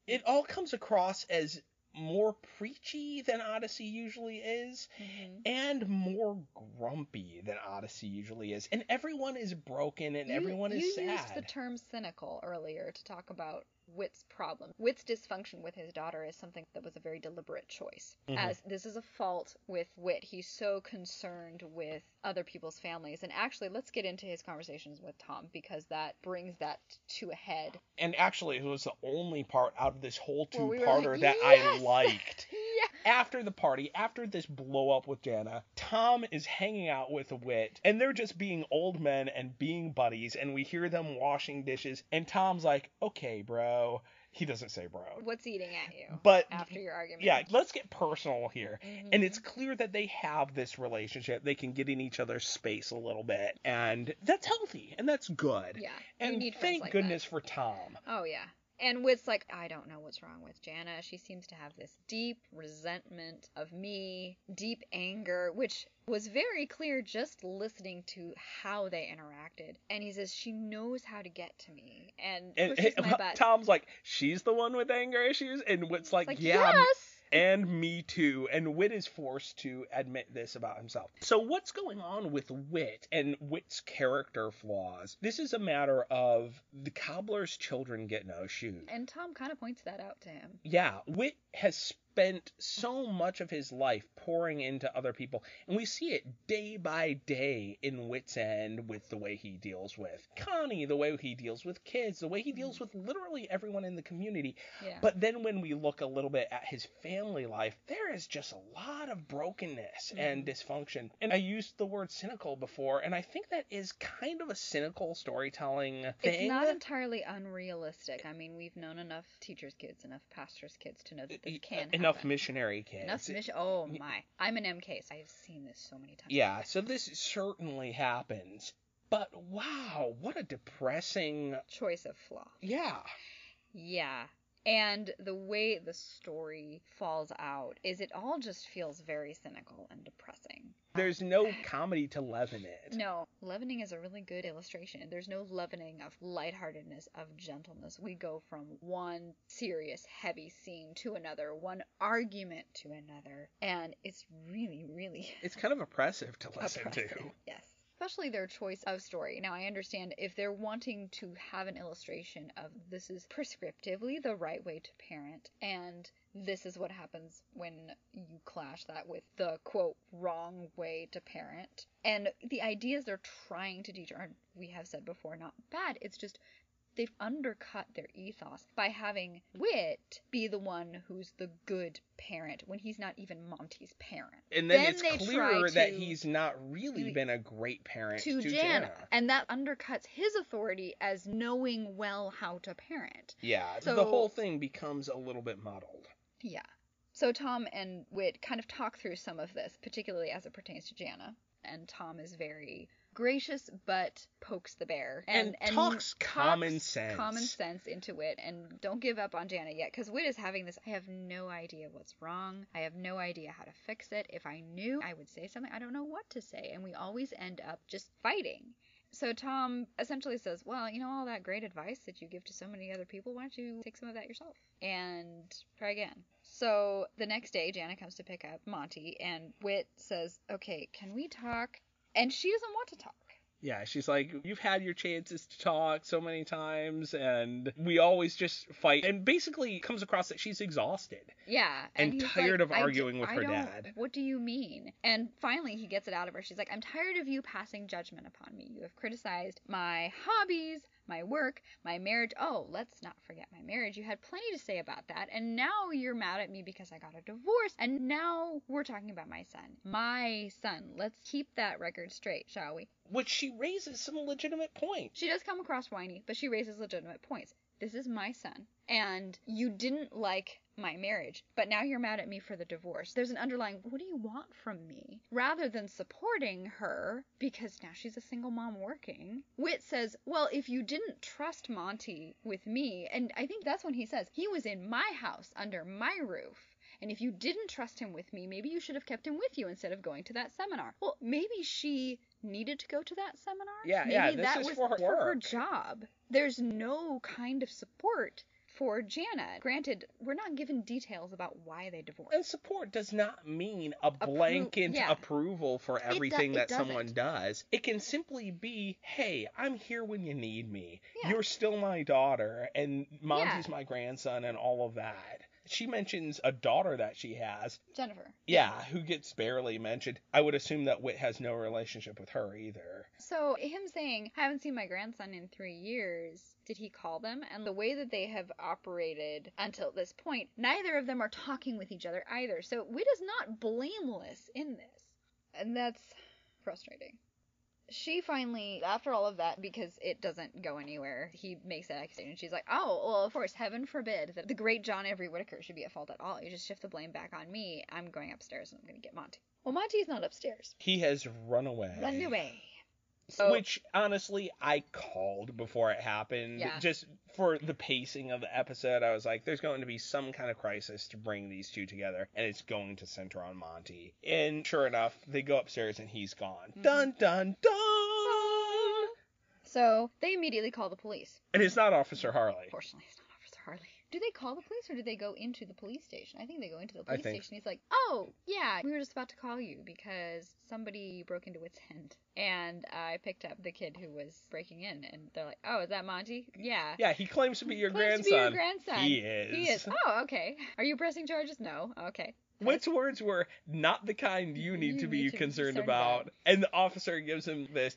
B: it all comes across as more preachy than Odyssey usually is and more grumpy than Odyssey usually is. And everyone is broken and
A: you,
B: everyone is
A: you
B: sad.
A: used the term cynical earlier to talk about Whit's problem. Whit's dysfunction with his daughter is something that was a very deliberate choice.
B: Mhm.
A: As this is a fault with Whit. He's so concerned with other people's families. And actually, let's get into his conversations with Tom because that brings that to a head.
B: and actually it was the only part out of this whole
A: Where we were
B: two-parter
A: like,
B: that I liked. after the party, after this blow up with Jana, Tom is hanging out with a Whit, and they're just being old men and being buddies, and we hear them washing dishes, and Tom's like, okay, bro. He doesn't say bro.
A: What's eating at you
B: But
A: after your argument?
B: yeah, let's get personal here.
A: Mhm.
B: And it's clear that they have this relationship. They can get in each other's space a little bit, and that's healthy, and that's good.
A: yeah. you
B: And
A: need
B: thank
A: like
B: goodness
A: That.
B: for Tom.
A: Oh yeah. And Whit's like, I don't know what's wrong with Jana. She seems to have this deep resentment of me, deep anger, which was very clear just listening to how they interacted. And he says she knows how to get to me and
B: And,
A: pushes my butt.
B: Tom's like, she's the one with anger issues, and Whit's like,
A: like,
B: yeah,
A: yes.
B: And me too. And Whit is forced to admit this about himself. So what's going on with Whit and Whit's character flaws? This is a matter of the cobbler's children get no shoes.
A: And Tom kind of points that out to him.
B: Yeah, Whit has spent so much of his life pouring into other people, and we see it day by day in Whit's End with the way he deals with Connie, the way he deals with kids, the way he deals with literally everyone in the community.
A: Yeah.
B: But then when we look a little bit at his family life, there is just a lot of brokenness and
A: Mhm.
B: dysfunction. And I used the word cynical before, and I think that is kind of a cynical storytelling thing.
A: It's not entirely unrealistic. I mean, we've known enough teachers' kids, enough pastors' kids to know that this can
B: enough missionary kids.
A: Enough mission. Oh my! I'm an MK, so I've seen this so many times.
B: Yeah, so this certainly happens. But wow, what a depressing.
A: Choice of flaw.
B: Yeah.
A: Yeah. And the way the story falls out is it all just feels very cynical and depressing.
B: There's no comedy to leaven it.
A: No, leavening is a really good illustration. There's no leavening of lightheartedness, of gentleness. We go from one serious, heavy scene to another, one argument to another, and it's really, really
B: It's kind of oppressive to listen
A: oppressive.
B: to.
A: Yes. Especially their choice of story. Now, I understand if they're wanting to have an illustration of this is prescriptively the right way to parent, and this is what happens when you clash that with the quote wrong way to parent. And the ideas they're trying to teach aren't. we have said before, not bad. It's just they've undercut their ethos by having Whit be the one who's the good parent when he's not even Monty's parent.
B: And then,
A: Then
B: it's
A: they
B: clear that he's not really been a great parent
A: to,
B: to,
A: Jana. And that undercuts his authority as knowing well how to parent.
B: Yeah, the whole thing becomes a little bit muddled.
A: Yeah. So Tom and Whit kind of talk through some of this, particularly as it pertains to Jana. And Tom is very gracious but pokes the bear
B: And talks common sense.
A: common sense into Whit and don't give up on Jana yet because Whit is having this I have no idea what's wrong. I have no idea how to fix it. If I knew I would say something. I don't know what to say. And we always end up just fighting. So Tom essentially says well you know all that great advice that you give to so many other people why don't you take some of that yourself? And try again. So the next day Jana comes to pick up Monty and Whit says okay can we talk and she doesn't want to talk
B: Yeah, she's like, you've had your chances to talk so many times, and we always just fight. And basically comes across that she's exhausted.
A: Yeah.
B: And
A: he's
B: tired
A: like,
B: of
A: "I d-
B: arguing with
A: I
B: her
A: don't-
B: dad."
A: What do you mean? And finally, he gets it out of her. She's like, I'm tired of you passing judgment upon me. You have criticized my hobbies, my work, my marriage. Oh, let's not forget my marriage. You had plenty to say about that. And now you're mad at me because I got a divorce. And now we're talking about my son. My son. Let's keep that record straight, shall we?
B: Which she raises some legitimate points.
A: She does come across whiny, but she raises legitimate points. This is my son, and you didn't like my marriage, but now you're mad at me for the divorce. There's an underlying, what do you want from me? Rather than supporting her, because now she's a single mom working, Whit says, well, if you didn't trust Monty with me, and I think that's when he says, he was in my house, under my roof. And if you didn't trust him with me, maybe you should have kept him with you instead of going to that seminar. Well, maybe she needed to go to that seminar.
B: Yeah,
A: maybe
B: yeah, this
A: that
B: is
A: was
B: for her work.
A: job. There's no kind of support for Jana. Granted, we're not given details about why they divorced.
B: And support does not mean a blanket
A: yeah.
B: approval for everything
A: it
B: that someone does. It can simply be, hey, I'm here when you need me.
A: Yeah.
B: You're still my daughter, and Monty's my grandson, and all of that. She mentions a daughter that she has.
A: Jennifer.
B: Yeah, who gets barely mentioned. I would assume that Whit has no relationship with her either.
A: So him saying, I haven't seen my grandson in three years. Did he call them? And the way that they have operated until this point, neither of them are talking with each other either. So Whit is not blameless in this. And that's frustrating. She finally, after all of that, because it doesn't go anywhere, he makes that accusation. She's like, oh, well, of course, heaven forbid that the great John Avery Whitaker should be at fault at all. You just shift the blame back on me. I'm going upstairs and I'm going to get Monty. Well, Monty's not upstairs.
B: He has run away.
A: Run away. So-
B: Which honestly I called before it happened.
A: Yeah.
B: Just for the pacing of the episode, I was like, there's going to be some kind of crisis to bring these two together, and it's going to center on Monty. And sure enough, they go upstairs and he's gone.
A: Mhm.
B: Dun dun dun!
A: So they immediately call the police.
B: And it's not Officer Harley.
A: Fortunately, it's not Officer Harley. Do they call the police or do they go into the police station? I think they go into the police station. He's like, "Oh, yeah, we were just about to call you because somebody broke into Whit's End, and I picked up the kid who was breaking in." And they're like, "Oh, is that Monty?" Yeah.
B: Yeah, he claims to be your
A: Claims
B: grandson.
A: to be your grandson.
B: He is.
A: He is. Oh, okay. Are you pressing charges? No. Okay.
B: Whit's words were not the kind you need
A: You
B: to be
A: need to
B: concerned
A: concerned
B: about.
A: about.
B: And the officer gives him this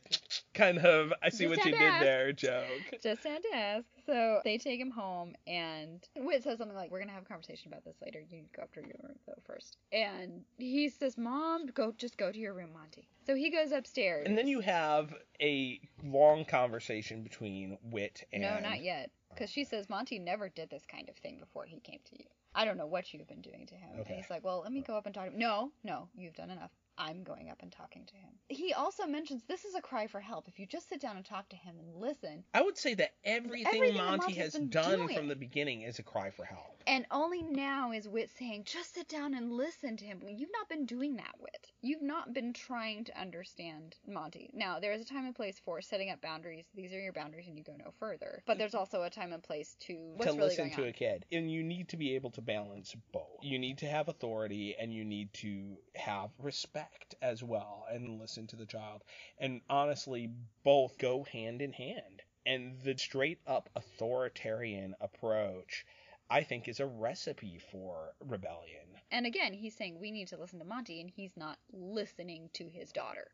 B: kind of I see
A: Just
B: what you did
A: ask.
B: there joke.
A: Just had to ask. So they take him home, and Whit says something like, "We're gonna have a conversation about this later. You need to go up to your room though first. And he says, "Mom, go, just go to your room, Monty." So he goes upstairs.
B: And then you have a long conversation between Whit and
A: No, not yet. Because she says Monty never did this kind of thing before he came to you. I don't know what you've been doing to him.
B: Okay.
A: And he's like, well, let me go up and talk to him. No, no, you've done enough. I'm going up and talking to him. He also mentions this is a cry for help. If you just sit down and talk to him and listen,
B: I would say that everything,
A: Everything
B: Monty
A: Monty's
B: has done
A: doing.
B: from the beginning is a cry for help.
A: and only now is Whit saying, just sit down and listen to him. You've not been doing that, Whit. You've not been trying to understand Monty. Now, there is a time and place for setting up boundaries. These are your boundaries and you go no further. But there's also a time and place to
B: to
A: really
B: listen to
A: on.
B: a kid. And you need to be able to balance both. You need to have authority and you need to have respect as well and listen to the child. And honestly, both go hand in hand. And the straight up authoritarian approach, I think, is a recipe for rebellion.
A: And again, he's saying we need to listen to Monty, and he's not listening to his daughter.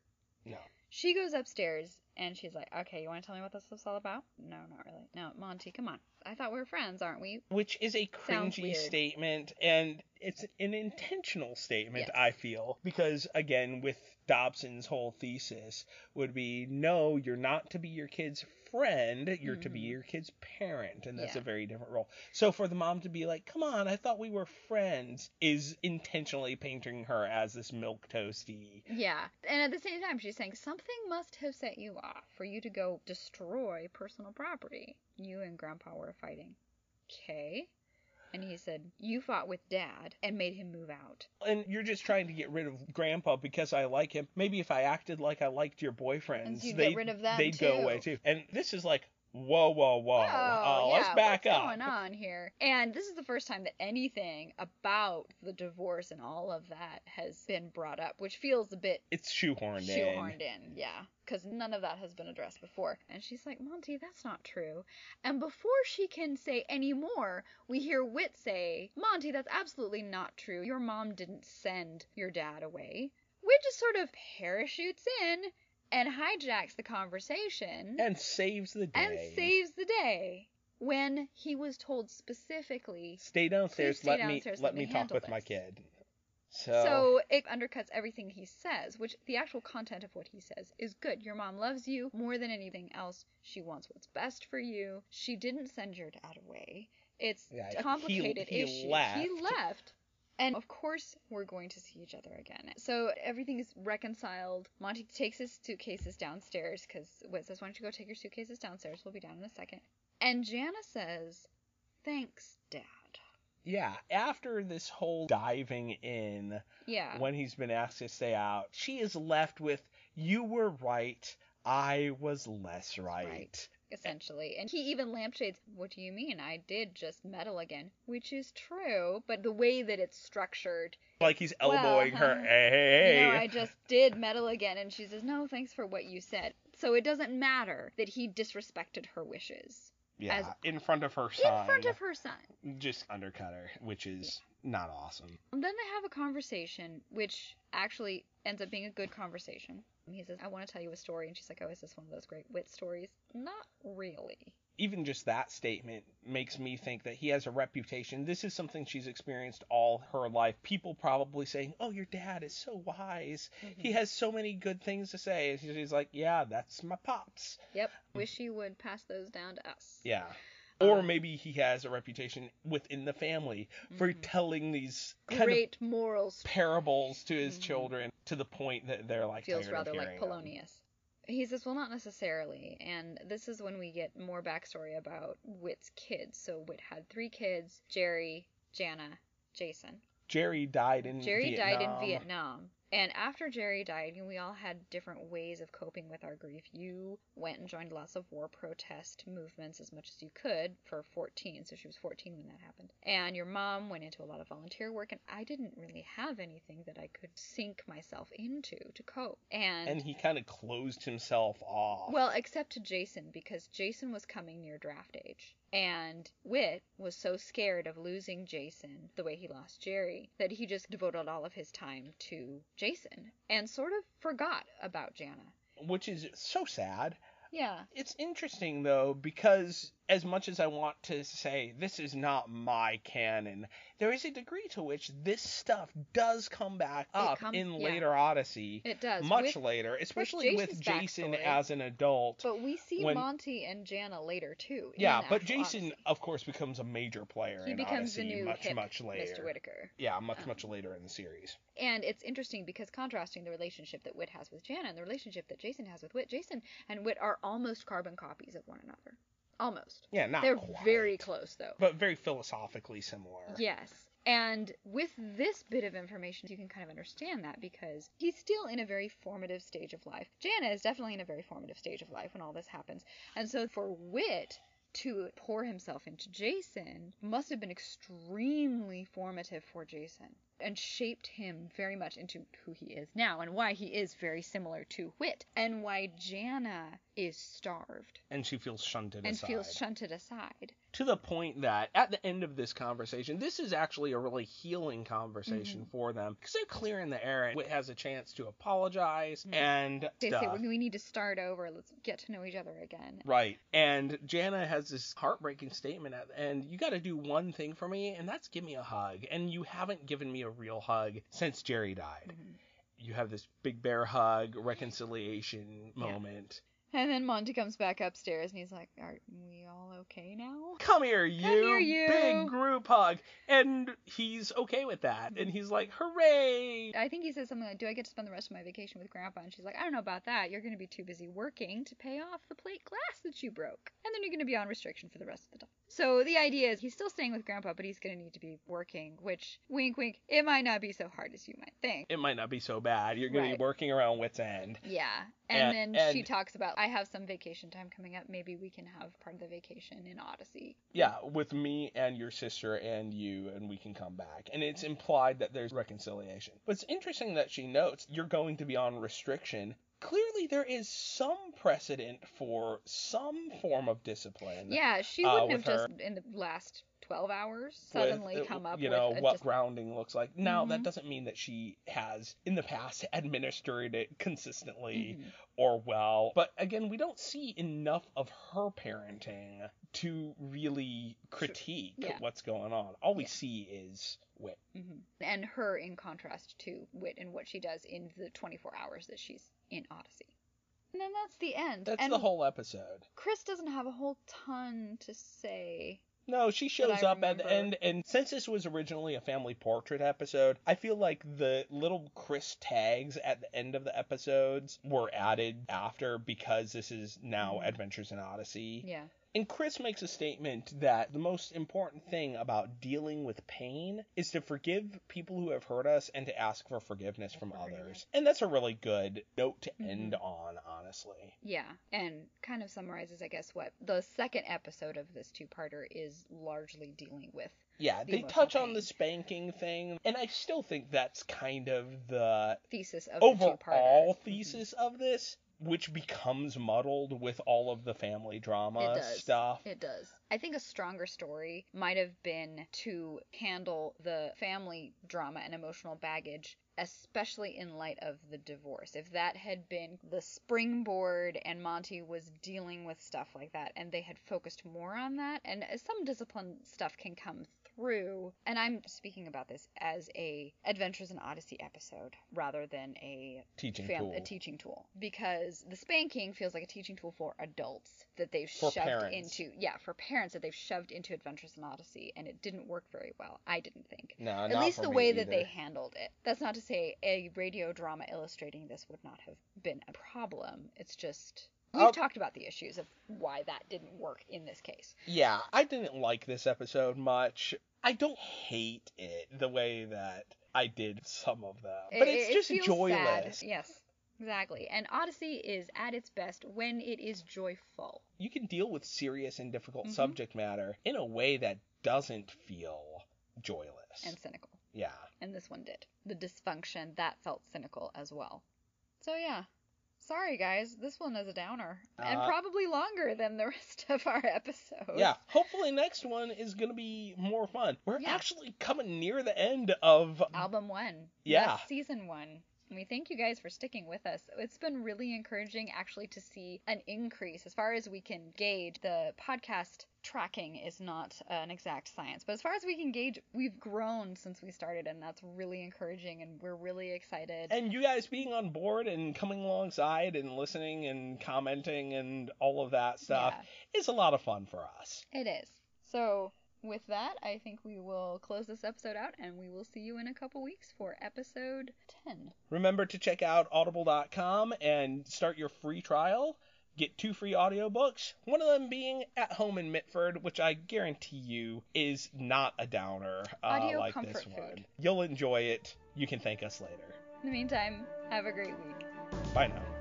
B: No.
A: She goes upstairs and she's like, "Okay, you want to tell me what this is all about?" No, not really. No, Monty, come on. I thought we were friends, aren't we?
B: Which is a cringy statement, and it's an intentional statement,
A: Yes.
B: I feel. Because, again, with Dobson's whole thesis, would be no, you're not to be your kid's friend, you're to be
A: Mhm.
B: your kid's parent, and that's
A: Yeah.
B: a very different role. So for the mom to be like, come on, I thought we were friends, is intentionally painting her as this milk toasty.
A: Yeah. And at the same time, she's saying something must have set you off for you to go destroy personal property. You and Grandpa were fighting. Okay. And he said, You fought with Dad and made him move out.
B: And you're just trying to get rid of Grandpa because I like him. Maybe if I acted like I liked your boyfriends,
A: you'd get
B: they'd,
A: rid of them
B: they'd go
A: too.
B: away too. And this is like whoa, whoa, whoa. uh, let's
A: yeah,
B: back
A: what's
B: up.
A: going on here? And this is the first time that anything about the divorce and all of that has been brought up, which feels a bit
B: It's shoehorned,
A: shoehorned
B: in.
A: Shoehorned in, yeah, because none of that has been addressed before. And she's like, Monty, that's not true. And before she can say any more, we hear Whit say, Monty, that's absolutely not true. Your mom didn't send your dad away. Whit just sort of parachutes in and hijacks the conversation
B: And saves the day.
A: and saves the day when he was told specifically.
B: Stay downstairs.
A: stay
B: let
A: downstairs,
B: me
A: let
B: let
A: me
B: me talk with my kid. So,
A: So it undercuts everything he says, which the actual content of what he says is good. Your mom loves you more than anything else. She wants what's best for you. She didn't send your dad away. It's
B: Yeah,
A: a complicated
B: he
A: issue. He
B: left.
A: And of course, we're going to see each other again. So everything is reconciled. Monty takes his suitcases downstairs because Whit says, Why don't you go take your suitcases downstairs? We'll be down in a second. And Jana says, Thanks, Dad.
B: yeah, after this whole diving in,
A: Yeah.
B: when he's been asked to stay out, she is left with, "You were right. I was less right."
A: right. Essentially. And he even lampshades, What do you mean? I did just meddle again. Which is true, but the way that it's structured,
B: Like he's
A: Well,
B: elbowing her.
A: uh,
B: Hey,
A: you know. I just did meddle again. And she says, No, thanks for what you said. So it doesn't matter that he disrespected her wishes
B: yeah,
A: as-
B: in front of her son.
A: in front of her son.
B: Just undercut her, which is not awesome.
A: And then they have a conversation, which actually ends up being a good conversation. He says, I want to tell you a story. And she's like, Oh, is this one of those great Whit stories? Not really.
B: Even just that statement makes me think that he has a reputation. This is something she's experienced all her life. People probably saying, "Oh, your dad is so wise. He mm-hmm. has so many good things to say." And she's like, "Yeah, that's my pops."
A: Yep. Mm. Wish he would pass those down to us.
B: Yeah. Or
A: Um,
B: maybe he has a reputation within the family for
A: Mhm.
B: telling these kind
A: Great morals.
B: parables to his
A: Mhm.
B: children to the point that they're like
A: feels rather like
B: hearing them.
A: Polonius. He says, well, not necessarily. And this is when we get more backstory about Whit's kids. So Whit had three kids Jerry, Jana, Jason.
B: Jerry died in
A: Jerry
B: Vietnam.
A: died in Vietnam. And after Jerry died, you know, we all had different ways of coping with our grief. You went and joined lots of war protest movements as much as you could for 14, so she was 14 when that happened. And your mom went into a lot of volunteer work, and I didn't really have anything that I could sink myself into to cope. And,
B: And he kind of closed himself off.
A: well, except to Jason, because Jason was coming near draft age. And Whit was so scared of losing Jason the way he lost Jerry that he just devoted all of his time to Jason and sort of forgot about Jana.
B: which is so sad.
A: Yeah.
B: It's interesting though because as much as I want to say this is not my canon, there is a degree to which this stuff does come back up
A: comes-
B: in
A: yeah.
B: later Odyssey,
A: It does.
B: much
A: With-
B: later, especially with
A: Jason's
B: Jason
A: backstory.
B: as an adult.
A: but we see
B: when-
A: Monty and Jana later too.
B: yeah, but Jason,
A: Odyssey.
B: of course, becomes a major player
A: he
B: in
A: becomes the
B: Odyssey
A: new
B: much,
A: hip
B: much later.
A: Mr. Whitaker.
B: Yeah, much,
A: Um,
B: much later in the series.
A: And it's interesting because contrasting the relationship that Whit has with Jana and the relationship that Jason has with Whit, Jason and Whit are almost carbon copies of one another. Almost.
B: Yeah, not
A: They're
B: quite,
A: very close though.
B: but very philosophically similar.
A: Yes. And with this bit of information, you can kind of understand that because he's still in a very formative stage of life. Jana is definitely in a very formative stage of life when all this happens. And so for Whit to pour himself into Jason must have been extremely formative for Jason and shaped him very much into who he is now and why he is very similar to Whit and why Jana is starved
B: And she feels shunted
A: and
B: aside.
A: feels shunted aside.
B: to the point that at the end of this conversation, this is actually a really healing conversation
A: Mm-hmm.
B: for them because they're clearing the air and Whit has a chance to apologize
A: Mhm.
B: and
A: They
B: stuff.
A: say we need to start over. Let's get to know each other again.
B: Right. And Jana has this heartbreaking statement at the end. You got to do one thing for me, and that's give me a hug. And you haven't given me a real hug since Jerry died.
A: Mhm.
B: You have this big bear hug, reconciliation moment.
A: And then Monty comes back upstairs and he's like, "Are we all okay now?
B: Come here, you.
A: here, you.
B: Big group hug. And he's okay with that. And he's like, hooray.
A: I think he says something like, Do I get to spend the rest of my vacation with Grandpa? And she's like, I don't know about that. You're going to be too busy working to pay off the plate glass that you broke. And then you're going to be on restriction for the rest of the time. So the idea is he's still staying with Grandpa, but he's going to need to be working, which, wink, wink, it might not be so hard as you might think.
B: It might not be so bad. You're going
A: Right.
B: to be working around Whit's End.
A: Yeah. And,
B: And-
A: then she talks about, I have some vacation time coming up. Maybe we can have part of the vacation in Odyssey.
B: Yeah, with me and your sister and you, and we can come back. And it's implied that there's reconciliation. But it's interesting that she notes you're going to be on restriction. Clearly, there is some precedent for some form of discipline.
A: Yeah, she
B: Uh,
A: wouldn't have
B: with
A: just, in the last 12 hours, suddenly
B: uh,
A: come up
B: you
A: with
B: know
A: a
B: what
A: dis-
B: grounding looks like. Now that
A: Mhm.
B: doesn't mean that she has in the past administered it consistently
A: Mhm.
B: or well. But again, we don't see enough of her parenting to really critique
A: Yeah.
B: what's going on. All we
A: Yeah.
B: see is Whit.
A: hmm And her in contrast to Whit and what she does in the 24 hours that she's in Odyssey. And then that's the end.
B: That's
A: and
B: the whole episode.
A: Chris doesn't have a whole ton to say.
B: No, she shows up at the
A: remember.
B: end, and since this was originally a family portrait episode, I feel like the little Chris tags at the end of the episodes were added after because this is now
A: Mhm.
B: Adventures in Odyssey.
A: Yeah.
B: And Chris makes a statement that the most important thing about dealing with pain is to forgive people who have hurt us and to ask for forgiveness from others. And that's a really good note to
A: Mhm.
B: end on, honestly.
A: Yeah. And kind of summarizes, I guess, what the second episode of this two parter is largely dealing with.
B: Yeah,
A: The
B: they touch on the spanking thing, and I still think that's kind of the
A: Thesis of the two
B: overall
A: parter.
B: thesis of this, which becomes muddled with all of the family drama
A: It does.
B: stuff.
A: It does. I think a stronger story might have been to handle the family drama and emotional baggage, especially in light of the divorce. If that had been the springboard and Monty was dealing with stuff like that and they had focused more on that, and some discipline stuff can come through. And I'm speaking about this as a Adventures in Odyssey episode rather than a
B: Teaching
A: fam-
B: tool.
A: a teaching tool because the spanking feels like a teaching tool for adults that they've
B: For
A: shoved
B: parents.
A: into yeah for parents that they've shoved into Adventures in Odyssey and it didn't work very well I didn't think
B: no,
A: at
B: not
A: least
B: for
A: the
B: me
A: way that they handled it that's not to say a radio drama illustrating this would not have been a problem it's just we've
B: I'll-
A: talked about the issues of why that didn't work in this case
B: Yeah, I didn't like this episode much. I don't hate it the way that I did some of them, but
A: It-
B: it's
A: it
B: just
A: feels
B: joyless.
A: sad. yes exactly and Odyssey is at its best when it is joyful
B: You can deal with serious and difficult
A: Mhm.
B: subject matter in a way that doesn't feel joyless.
A: and cynical
B: yeah.
A: and this one did. The dysfunction that felt cynical as well. So yeah. Sorry guys, this one is a downer and
B: Uh,
A: probably longer than the rest of our episode.
B: Yeah, hopefully next one is going to be more fun. We're
A: Yeah.
B: actually coming near the end of
A: Album 1.
B: Yeah.
A: Yes, season 1. And we thank you guys for sticking with us. It's been really encouraging actually to see an increase as far as we can gauge. The podcast tracking is not an exact science, but as far as we can gauge, we've grown since we started, and that's really encouraging, and we're really excited.
B: and you guys being on board and coming alongside and listening and commenting and all of that stuff
A: Yeah.
B: is a lot of fun for us.
A: It is. So, with that, I think we will close this episode out and we will see you in a couple weeks for episode 10.
B: Remember to check out audible.com and start your free trial. Get two free audiobooks, one of them being At Home in Mitford, which I guarantee you is not a downer uh,
A: Audio
B: like this
A: food.
B: one. You'll enjoy it. You can thank us later.
A: In the meantime, have a great week.
B: Bye now.